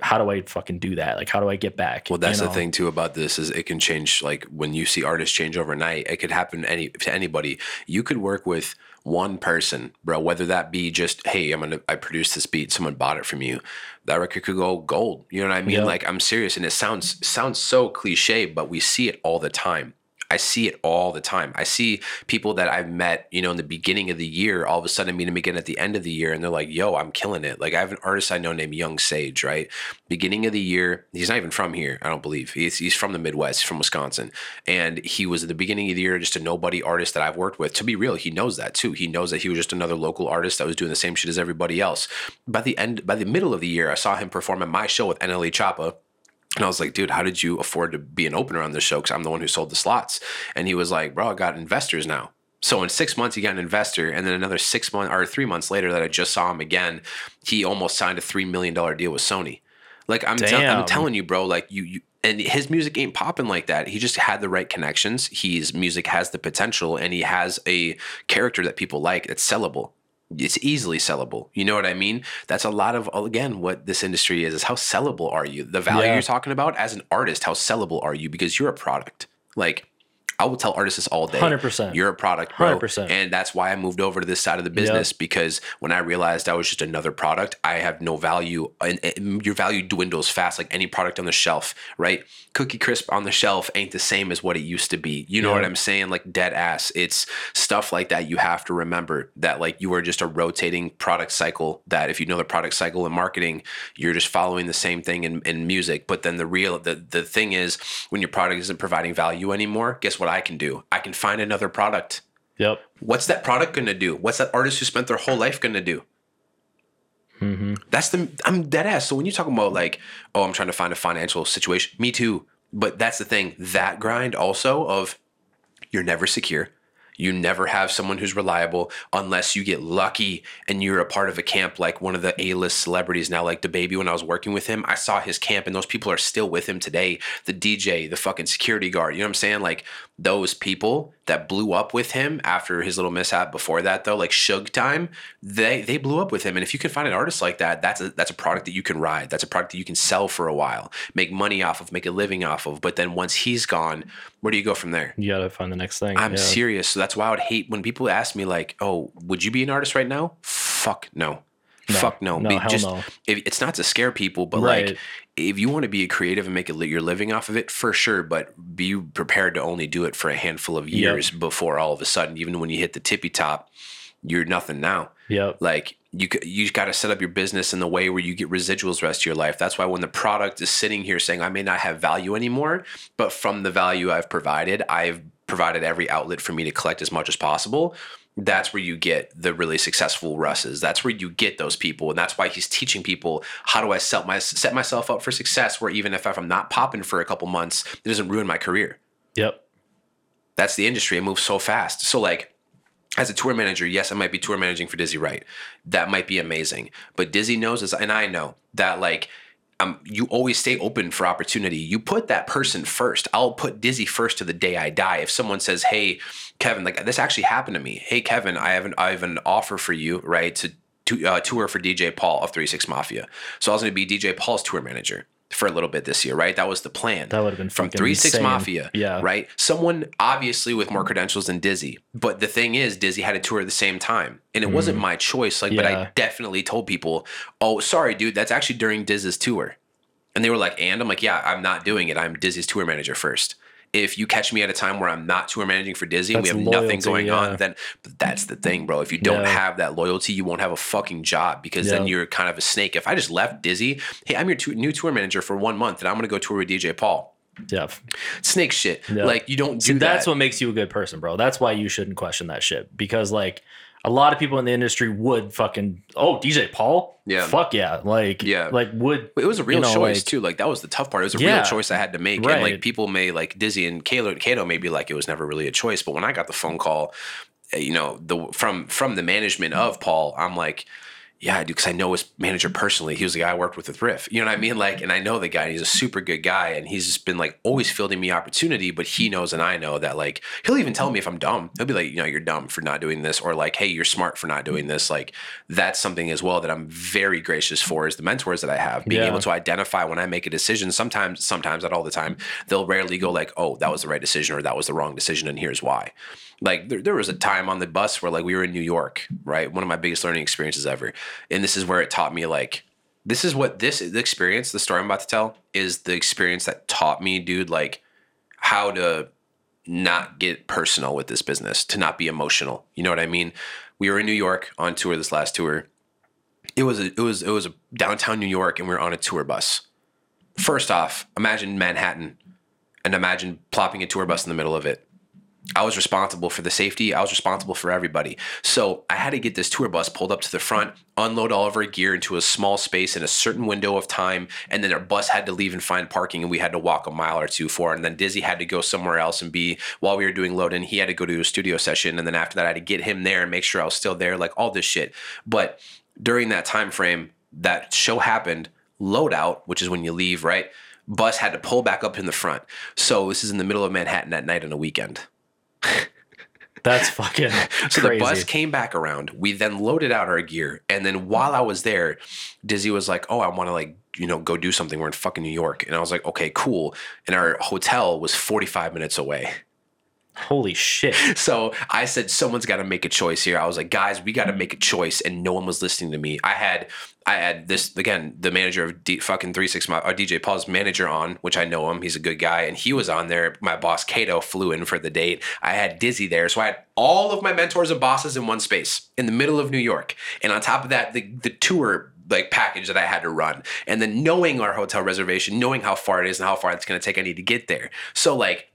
how do i fucking do that like how do i get back Well, that's you the thing too about this is it can change. Like when you see artists change overnight, it could happen any to anybody. You could work with one person, bro. Whether that be just, hey, I'm gonna I produced this beat, someone bought it from you. That record could go gold. You know what I mean? Yeah. Like I'm serious, and it sounds sounds so cliche, but we see it all the time. I see it all the time. I see people that I've met, you know, in the beginning of the year, all of a sudden meet them again at the end of the year, and they're like, "Yo, I'm killing it." Like I have an artist I know named Young Sage, right? Beginning of the year, he's not even from here, I don't believe. He's he's from the Midwest, from Wisconsin, and he was at the beginning of the year just a nobody artist that I've worked with. To be real, he knows that too. He knows that he was just another local artist that was doing the same shit as everybody else. By the end, by the middle of the year, I saw him perform at my show with NLE Choppa. And I was like, dude, how did you afford to be an opener on this show? Because I'm the one who sold the slots. And he was like, bro, I got investors now. So in six months, he got an investor, and then another six months or three months later, that I just saw him again, he almost signed a three million dollar deal with Sony. Like I'm, Damn. I'm telling you, bro. Like you, you, and his music ain't popping like that. He just had the right connections. His music has the potential, and he has a character that people like. It's sellable. It's easily sellable. You know what I mean? That's a lot of again what this industry is is how sellable are you? The value Yeah. you're talking about as an artist, how sellable are you because you're a product. Like I will tell artists this all day. 100%. You're a product, bro. 100%. And that's why I moved over to this side of the business because when I realized I was just another product, I have no value. And, and your value dwindles fast, like any product on the shelf, right? Cookie Crisp on the shelf ain't the same as what it used to be. You know Yeah. what I'm saying? Like dead ass. It's stuff like that. You have to remember that, like, you are just a rotating product cycle. That if you know the product cycle in marketing, you're just following the same thing in, in music. But then the real, the, the thing is, when your product isn't providing value anymore, guess what I can do? I can find another product. Yep. What's that product going to do? What's that artist who spent their whole life going to do? hmm That's the I'm dead ass. So when you're talking about like, oh, I'm trying to find a financial situation, me too. But that's the thing. That grind also of you're never secure. You never have someone who's reliable unless you get lucky and you're a part of a camp like one of the A-list celebrities now, like DaBaby. When I was working with him, I saw his camp and those people are still with him today. The DJ, the fucking security guard. You know what I'm saying? Like those people that blew up with him after his little mishap before that, though, like Shug time, they they blew up with him. And if you can find an artist like that, that's a that's a product that you can ride. That's a product that you can sell for a while, make money off of, make a living off of. But then once he's gone, where do you go from there? You gotta find the next thing. I'm yeah. serious. So that's why I would hate when people ask me like, "Oh, would you be an artist right now?" Fuck no. Fuck no. No, just no. if, it's not to scare people, but Right. like if you want to be a creative and make li- your living off of it, for sure. But be prepared to only do it for a handful of years before all of a sudden, even when you hit the tippy top, you're nothing now. Yep. Like you, you got to set up your business in the way where you get residuals the rest of your life. That's why when the product is sitting here saying I may not have value anymore, but from the value I've provided, I've provided every outlet for me to collect as much as possible. That's where you get the really successful Russes. That's where you get those people, and that's why he's teaching people how do I set my set myself up for success. Where even if I'm not popping for a couple months, it doesn't ruin my career Yep. that's the industry. It moves so fast. So like as a tour manager, yes, I might be tour managing for Dizzy Wright. That might be amazing. But Dizzy knows this, and I know that like um, you always stay open for opportunity. You put that person first. I'll put Dizzy first to the day I die. If someone says, "Hey, Kevin, like this actually happened to me. Hey, Kevin, I have an I have an offer for you, right? To to uh, tour for DJ Paul of Three Six Mafia. So I was going to be DJ Paul's tour manager for a little bit this year, right? That was the plan. That would have been from Three Six. Mafia, Yeah. right? Someone obviously with more credentials than Dizzy, but the thing is, Dizzy had a tour at the same time, and it wasn't my choice. Like, but I Mm. Definitely told people, "Oh, sorry, dude, that's actually during Dizzy's tour," and they were like, "And I'm like, yeah, I'm not doing it. I'm Dizzy's tour manager first. If you catch me at a time where I'm not tour managing for Dizzy, and we have That's nothing going yeah. on, then but that's the thing, bro. If you don't Yeah. have that loyalty, you won't have a fucking job because then you're kind of a snake. If I just left Dizzy, hey, I'm your tu- new tour manager for one month, and I'm gonna go tour with DJ Paul. Yeah. Snake shit. Yeah. Like you don't do See, that's what makes you a good person, bro. That's why you shouldn't question that shit. Because like a lot of people in the industry would fucking oh DJ Paul, Yeah. fuck yeah, like Yeah. like would it was a real you know, choice like- too. Like that was the tough part. It was a Yeah. real choice I had to make. And like people may like Dizzy and Kato, Kato may be like it was never really a choice. But when I got the phone call, uh, you know, the from from the management of Paul, I'm like, yeah, I do because I know his manager personally. He was the guy I worked with with Riff. You know what I mean? Like, and I know the guy. And he's a super good guy, and he's just been like always fielding me opportunity. But he knows, and I know that like he'll even tell me if I'm dumb. He'll be like, you know, you're dumb for not doing this, or like, hey, you're smart for not doing this. Like that's something as well that I'm very gracious for is the mentors that I have being Yeah. able to identify when I make a decision. Sometimes, sometimes not all the time, they'll rarely go like, oh, that was the right decision or that was the wrong decision, and here's why. Like there, there was a time on the bus where like we were in New York, right? One of my biggest learning experiences ever, and this is where it taught me like this is what this the experience, the story I'm about to tell, is the experience that taught me, dude, like how to not get personal with this business, to not be emotional. You know what I mean? We were in New York on tour this last tour. It was a, it was it was a downtown New York, and we were on a tour bus. First off, imagine Manhattan, and imagine plopping a tour bus in the middle of it. I was responsible for the safety. I was responsible for everybody. So I had to get this tour bus pulled up to the front, unload all of our gear into a small space in a certain window of time, and then our bus had to leave and find parking, and we had to walk a mile or two for. it. And then Dizzy had to go somewhere else and be while we were doing load in. He had to go to a studio session, and then after that, I had to get him there and make sure I was still there, like all this shit. But during that time frame, that show happened. Loadout, which is when you leave, right? Bus had to pull back up in the front. So this is in the middle of Manhattan at night on a weekend. That's fucking So crazy. the bus came back around. We then loaded out our gear, and then while I was there, Dizzy was like, "Oh, I want to like you know go do something. We're in fucking New York," and I was like, "Okay, cool." And our hotel was forty five minutes away. Holy shit. So I said, someone's got to make a choice here. I was like, guys, we got to make a choice, and no one was listening to me. I had, I had this again, the manager of D, fucking three six, my uh, DJ Paul's manager on, which I know him. He's a good guy, and he was on there. My boss Kato flew in for the date. I had Dizzy there, so I had all of my mentors and bosses in one space in the middle of New York, and on top of that, the the tour like package that I had to run. And then knowing our hotel reservation, knowing how far it is and how far it's going to take I need to get there. So like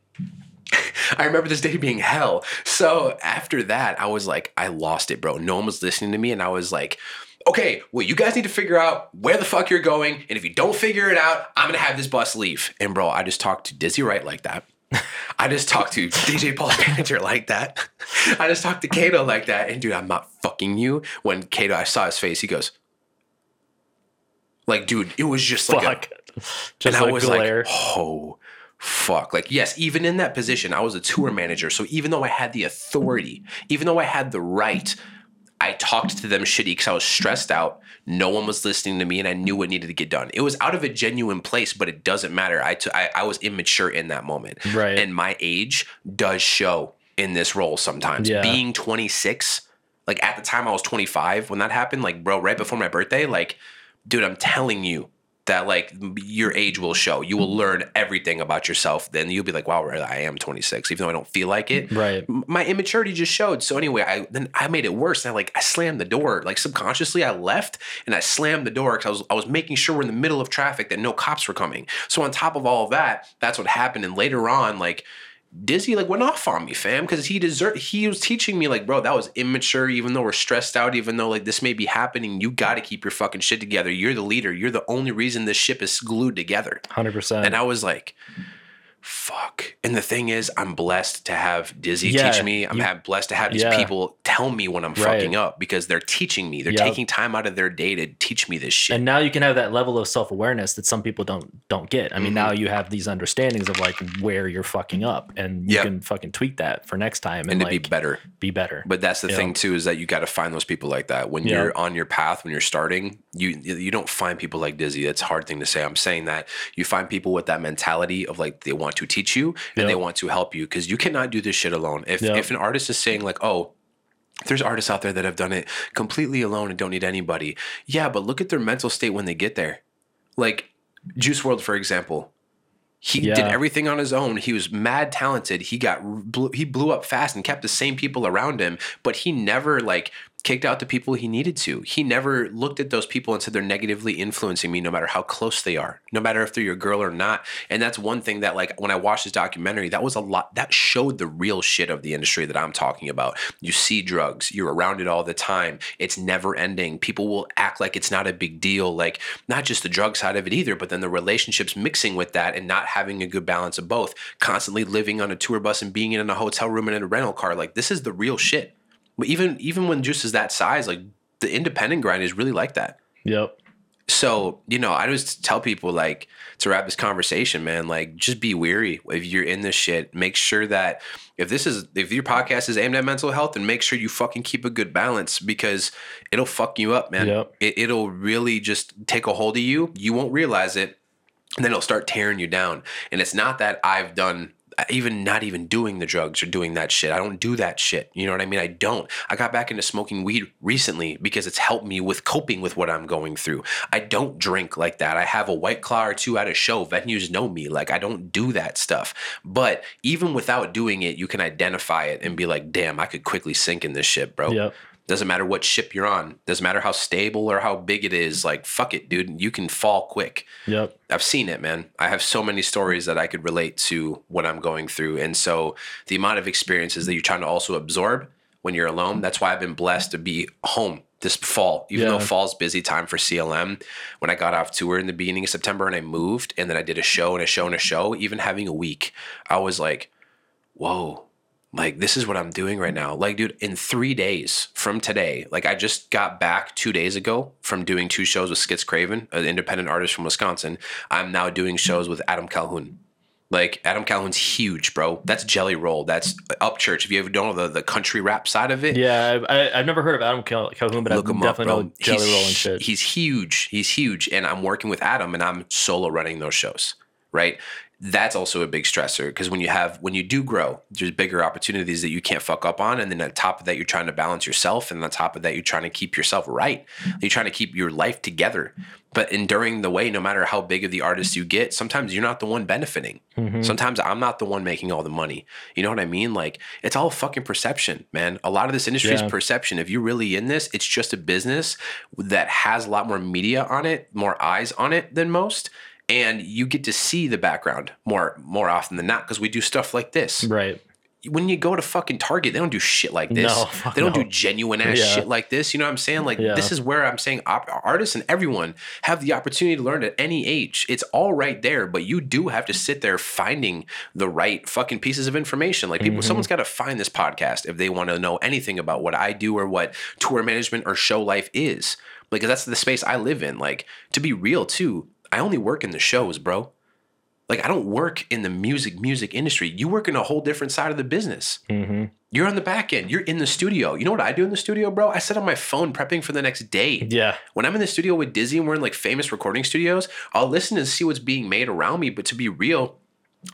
I remember this day being hell. So after that, I was like, I lost it, bro. No one was listening to me. And I was like, okay, well, you guys need to figure out where the fuck you're going. And if you don't figure it out, I'm going to have this bus leave. And bro, I just talked to Dizzy Wright like that. I just talked to DJ Paul's manager like that. I just talked to Kato like that. And dude, I'm not fucking you. When Kato, I saw his face, he goes, like, dude, it was just like a, Fuck. Just and I like was glare. like, oh, fuck. Like, yes, even in that position, I was a tour manager. So even though I had the authority, even though I had the right, I talked to them shitty because I was stressed out. No one was listening to me, and I knew what needed to get done. It was out of a genuine place, but it doesn't matter. I, t- I, I was immature in that moment. Right. And my age does show in this role sometimes. Yeah. Being 26, like at the time I was 25 when that happened, like, bro, right before my birthday, like, dude, I'm telling you that like your age will show. You will mm-hmm. learn everything about yourself. Then you'll be like, wow, really, I am 26, even though I don't feel like it. Mm-hmm. Right. My immaturity just showed. So anyway, I then I made it worse. And I like I slammed the door. Like subconsciously, I left and I slammed the door because I was I was making sure we're in the middle of traffic that no cops were coming. So on top of all of that, that's what happened. And later on, like Dizzy like went off on me, fam, because he deserved. He was teaching me like, bro, that was immature. Even though we're stressed out, even though like this may be happening, you got to keep your fucking shit together. You're the leader. You're the only reason this ship is glued together. 100%. And I was like, fuck. And the thing is, I'm blessed to have Dizzy Yeah, teach me. I'm you- ha- blessed to have these yeah. people tell me when I'm Right. fucking up because they're teaching me. They're Yep. taking time out of their day to teach me this shit. and now you can have that level of self-awareness that some people don't don't get. I mean, Mhm. now you have these understandings of like where you're fucking up and you Yep. can fucking tweak that for next time and, and to like be better. be better. But that's the thing too is that you got to find those people like that when you're on your path when you're starting. You you don't find people like Dizzy. That's a hard thing to say. I'm saying that you find people with that mentality of like they want to teach you and Yeah. they want to help you because you cannot do this shit alone. If Yeah. if an artist is saying like, oh. There's artists out there that have done it completely alone and don't need anybody. Yeah, but look at their mental state when they get there. Like Juice WRLD, for example, he did everything on his own. He was mad talented. He got blew, he blew up fast and kept the same people around him, but he never like kicked out the people he needed to. He never looked at those people and said they're negatively influencing me no matter how close they are, no matter if they're your girl or not. And that's one thing that like when I watched this documentary, that was a lot that showed the real shit of the industry that I'm talking about. You see drugs, you're around it all the time. It's never ending. People will act like it's not a big deal, like not just the drug side of it either, but then the relationships mixing with that and not having a good balance of both. Constantly living on a tour bus and being in a hotel room and in a rental car. Like this is the real shit. But even even when Juice is that size, like the independent grind is really like that. Yep. So, you know, I just tell people like to wrap this conversation, man, like just be weary if you're in this shit. Make sure that if this is if your podcast is aimed at mental health, then make sure you fucking keep a good balance because it'll fuck you up, man. Yep. It, it'll really just take a hold of you. You won't realize it, and then it'll start tearing you down. And it's not that I've done even not even doing the drugs or doing that shit. I don't do that shit. You know what I mean? I don't. I got back into smoking weed recently because it's helped me with coping with what I'm going through. I don't drink like that. I have a white claw or two at a show. Venues know me. Like I don't do that stuff. But even without doing it, you can identify it and be like, damn, I could quickly sink in this shit, bro. Yep. Doesn't matter what ship you're on. Doesn't matter how stable or how big it is. Like, fuck it, dude. You can fall quick. Yep. I've seen it, man. I have so many stories that I could relate to what I'm going through. And so the amount of experiences that you're trying to also absorb when you're alone, that's why I've been blessed to be home this fall. Even Yeah. though fall's busy time for CLM, when I got off tour in the beginning of September and I moved and then I did a show and a show and a show, even having a week, I was like, whoa, like this is what I'm doing right now. Like, dude, in three days from today, like I just got back two days ago from doing two shows with Skitz Craven, an independent artist from Wisconsin. I'm now doing shows with Adam Calhoun. Like Adam Calhoun's huge, bro. That's Jelly Roll. That's Upchurch. If you ever don't know the, the country rap side of it, Yeah, I, I, I've never heard of Adam Cal- Calhoun, but I look up, definitely bro. know Jelly he's, Roll and shit. He's huge. He's huge. And I'm working with Adam and I'm solo running those shows, right? That's also a big stressor because when you have when you do grow, there's bigger opportunities that you can't fuck up on, and then on top of that, you're trying to balance yourself, and on top of that, you're trying to keep yourself right. You're trying to keep your life together. But enduring the way, no matter how big of the artist you get, sometimes you're not the one benefiting. Mhm. Sometimes I'm not the one making all the money. You know what I mean? Like it's all fucking perception, man. A lot of this industry Yeah. is perception. If you're really in this, it's just a business that has a lot more media on it, more eyes on it than most. And you get to see the background more more often than not because we do stuff like this. Right. When you go to fucking Target, they don't do shit like this. No, they don't no. do genuine ass Yeah. shit like this. You know what I'm saying? Like Yeah. this is where I'm saying op- artists and everyone have the opportunity to learn at any age. It's all right there, but you do have to sit there finding the right fucking pieces of information. Like people, Mhm. someone's got to find this podcast if they want to know anything about what I do or what tour management or show life is. Because that's the space I live in. Like to be real too, I only work in the shows, bro. Like I don't work in the music music industry. You work in a whole different side of the business. hmm You're on the back end. You're in the studio. You know what I do in the studio, bro? I sit on my phone prepping for the next day. Yeah. When I'm in the studio with Dizzy and we're in like famous recording studios, I'll listen and see what's being made around me. But to be real,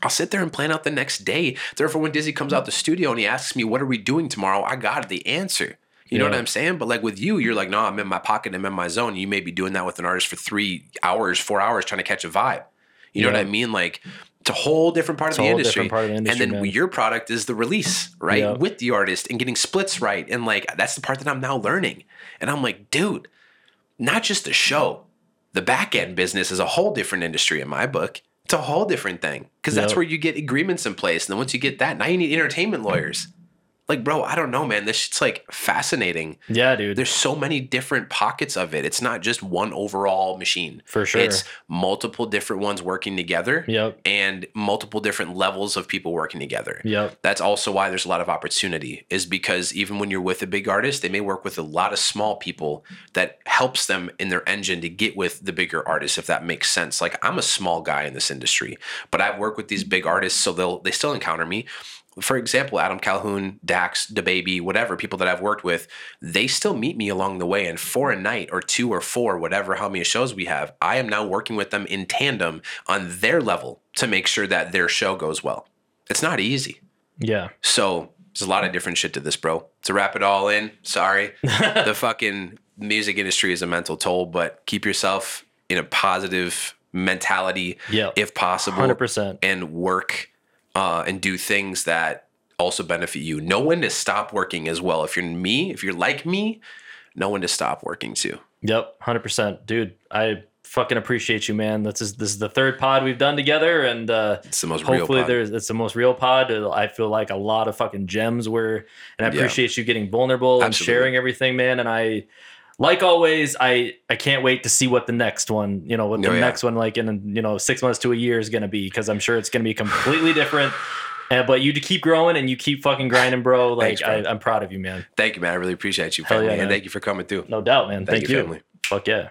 I'll sit there and plan out the next day. Therefore, when Dizzy comes out the studio and he asks me, What are we doing tomorrow? I got the answer. You know what I'm saying? But like with you, you're like, No, I'm in my pocket, I'm in my zone. You may be doing that with an artist for three hours, four hours trying to catch a vibe. You know what I mean? Like, it's a whole different part of the different part of the industry, and then man. your product is the release, right? Yeah. With the artist and getting splits right. And like, that's the part that I'm now learning. And I'm like, dude, not just the show, the back end business is a whole different industry in my book. It's a whole different thing because that's where you get agreements in place. And then once you get that, now you need entertainment lawyers. Like, bro, I don't know, man. This shit's like fascinating. Yeah, dude. There's so many different pockets of it. It's not just one overall machine. For sure. It's multiple different ones working together Yep. and multiple different levels of people working together Yep. that's also why there's a lot of opportunity is because even when you're with a big artist they may work with a lot of small people that helps them in their engine to get with the bigger artists if that makes sense like i'm a small guy in this industry but i've worked with these big artists so they'll they still encounter me for example, Adam Calhoun, Dax, DaBaby, whatever people that I've worked with, they still meet me along the way. And for a mm-hmm. night or two or four, whatever, how many shows we have, I am now working with them in tandem on their level to make sure that their show goes well. It's not easy. Yeah. So there's a lot of different shit to this, bro. To wrap it all in, sorry. the fucking music industry is a mental toll, but keep yourself in a positive mentality Yeah. if possible Hundred percent. and work uh, and do things that also benefit you. Know when to stop working as well. If you're me, if you're like me, know when to stop working too. Yep. Hundred percent, dude. I fucking appreciate you, man. This is this is the third pod we've done together, and uh, It's the most real hopefully pod. there's it's the most real pod. I feel like a lot of fucking gems were, and I Yeah. appreciate you getting vulnerable and sharing everything, man. And I. Like always, I I can't wait to see what the next one, you know, what the Oh, yeah. next one, like in you know six months to a year, is gonna be, because I'm sure it's gonna be completely different. Uh, but you to keep growing and you keep fucking grinding, bro. Like Thanks, bro. I, I'm proud of you, man. Thank you, man. I really appreciate you, family. yeah, and thank you for coming through. No doubt, man. Thank Thank, you, you. family. Fuck yeah.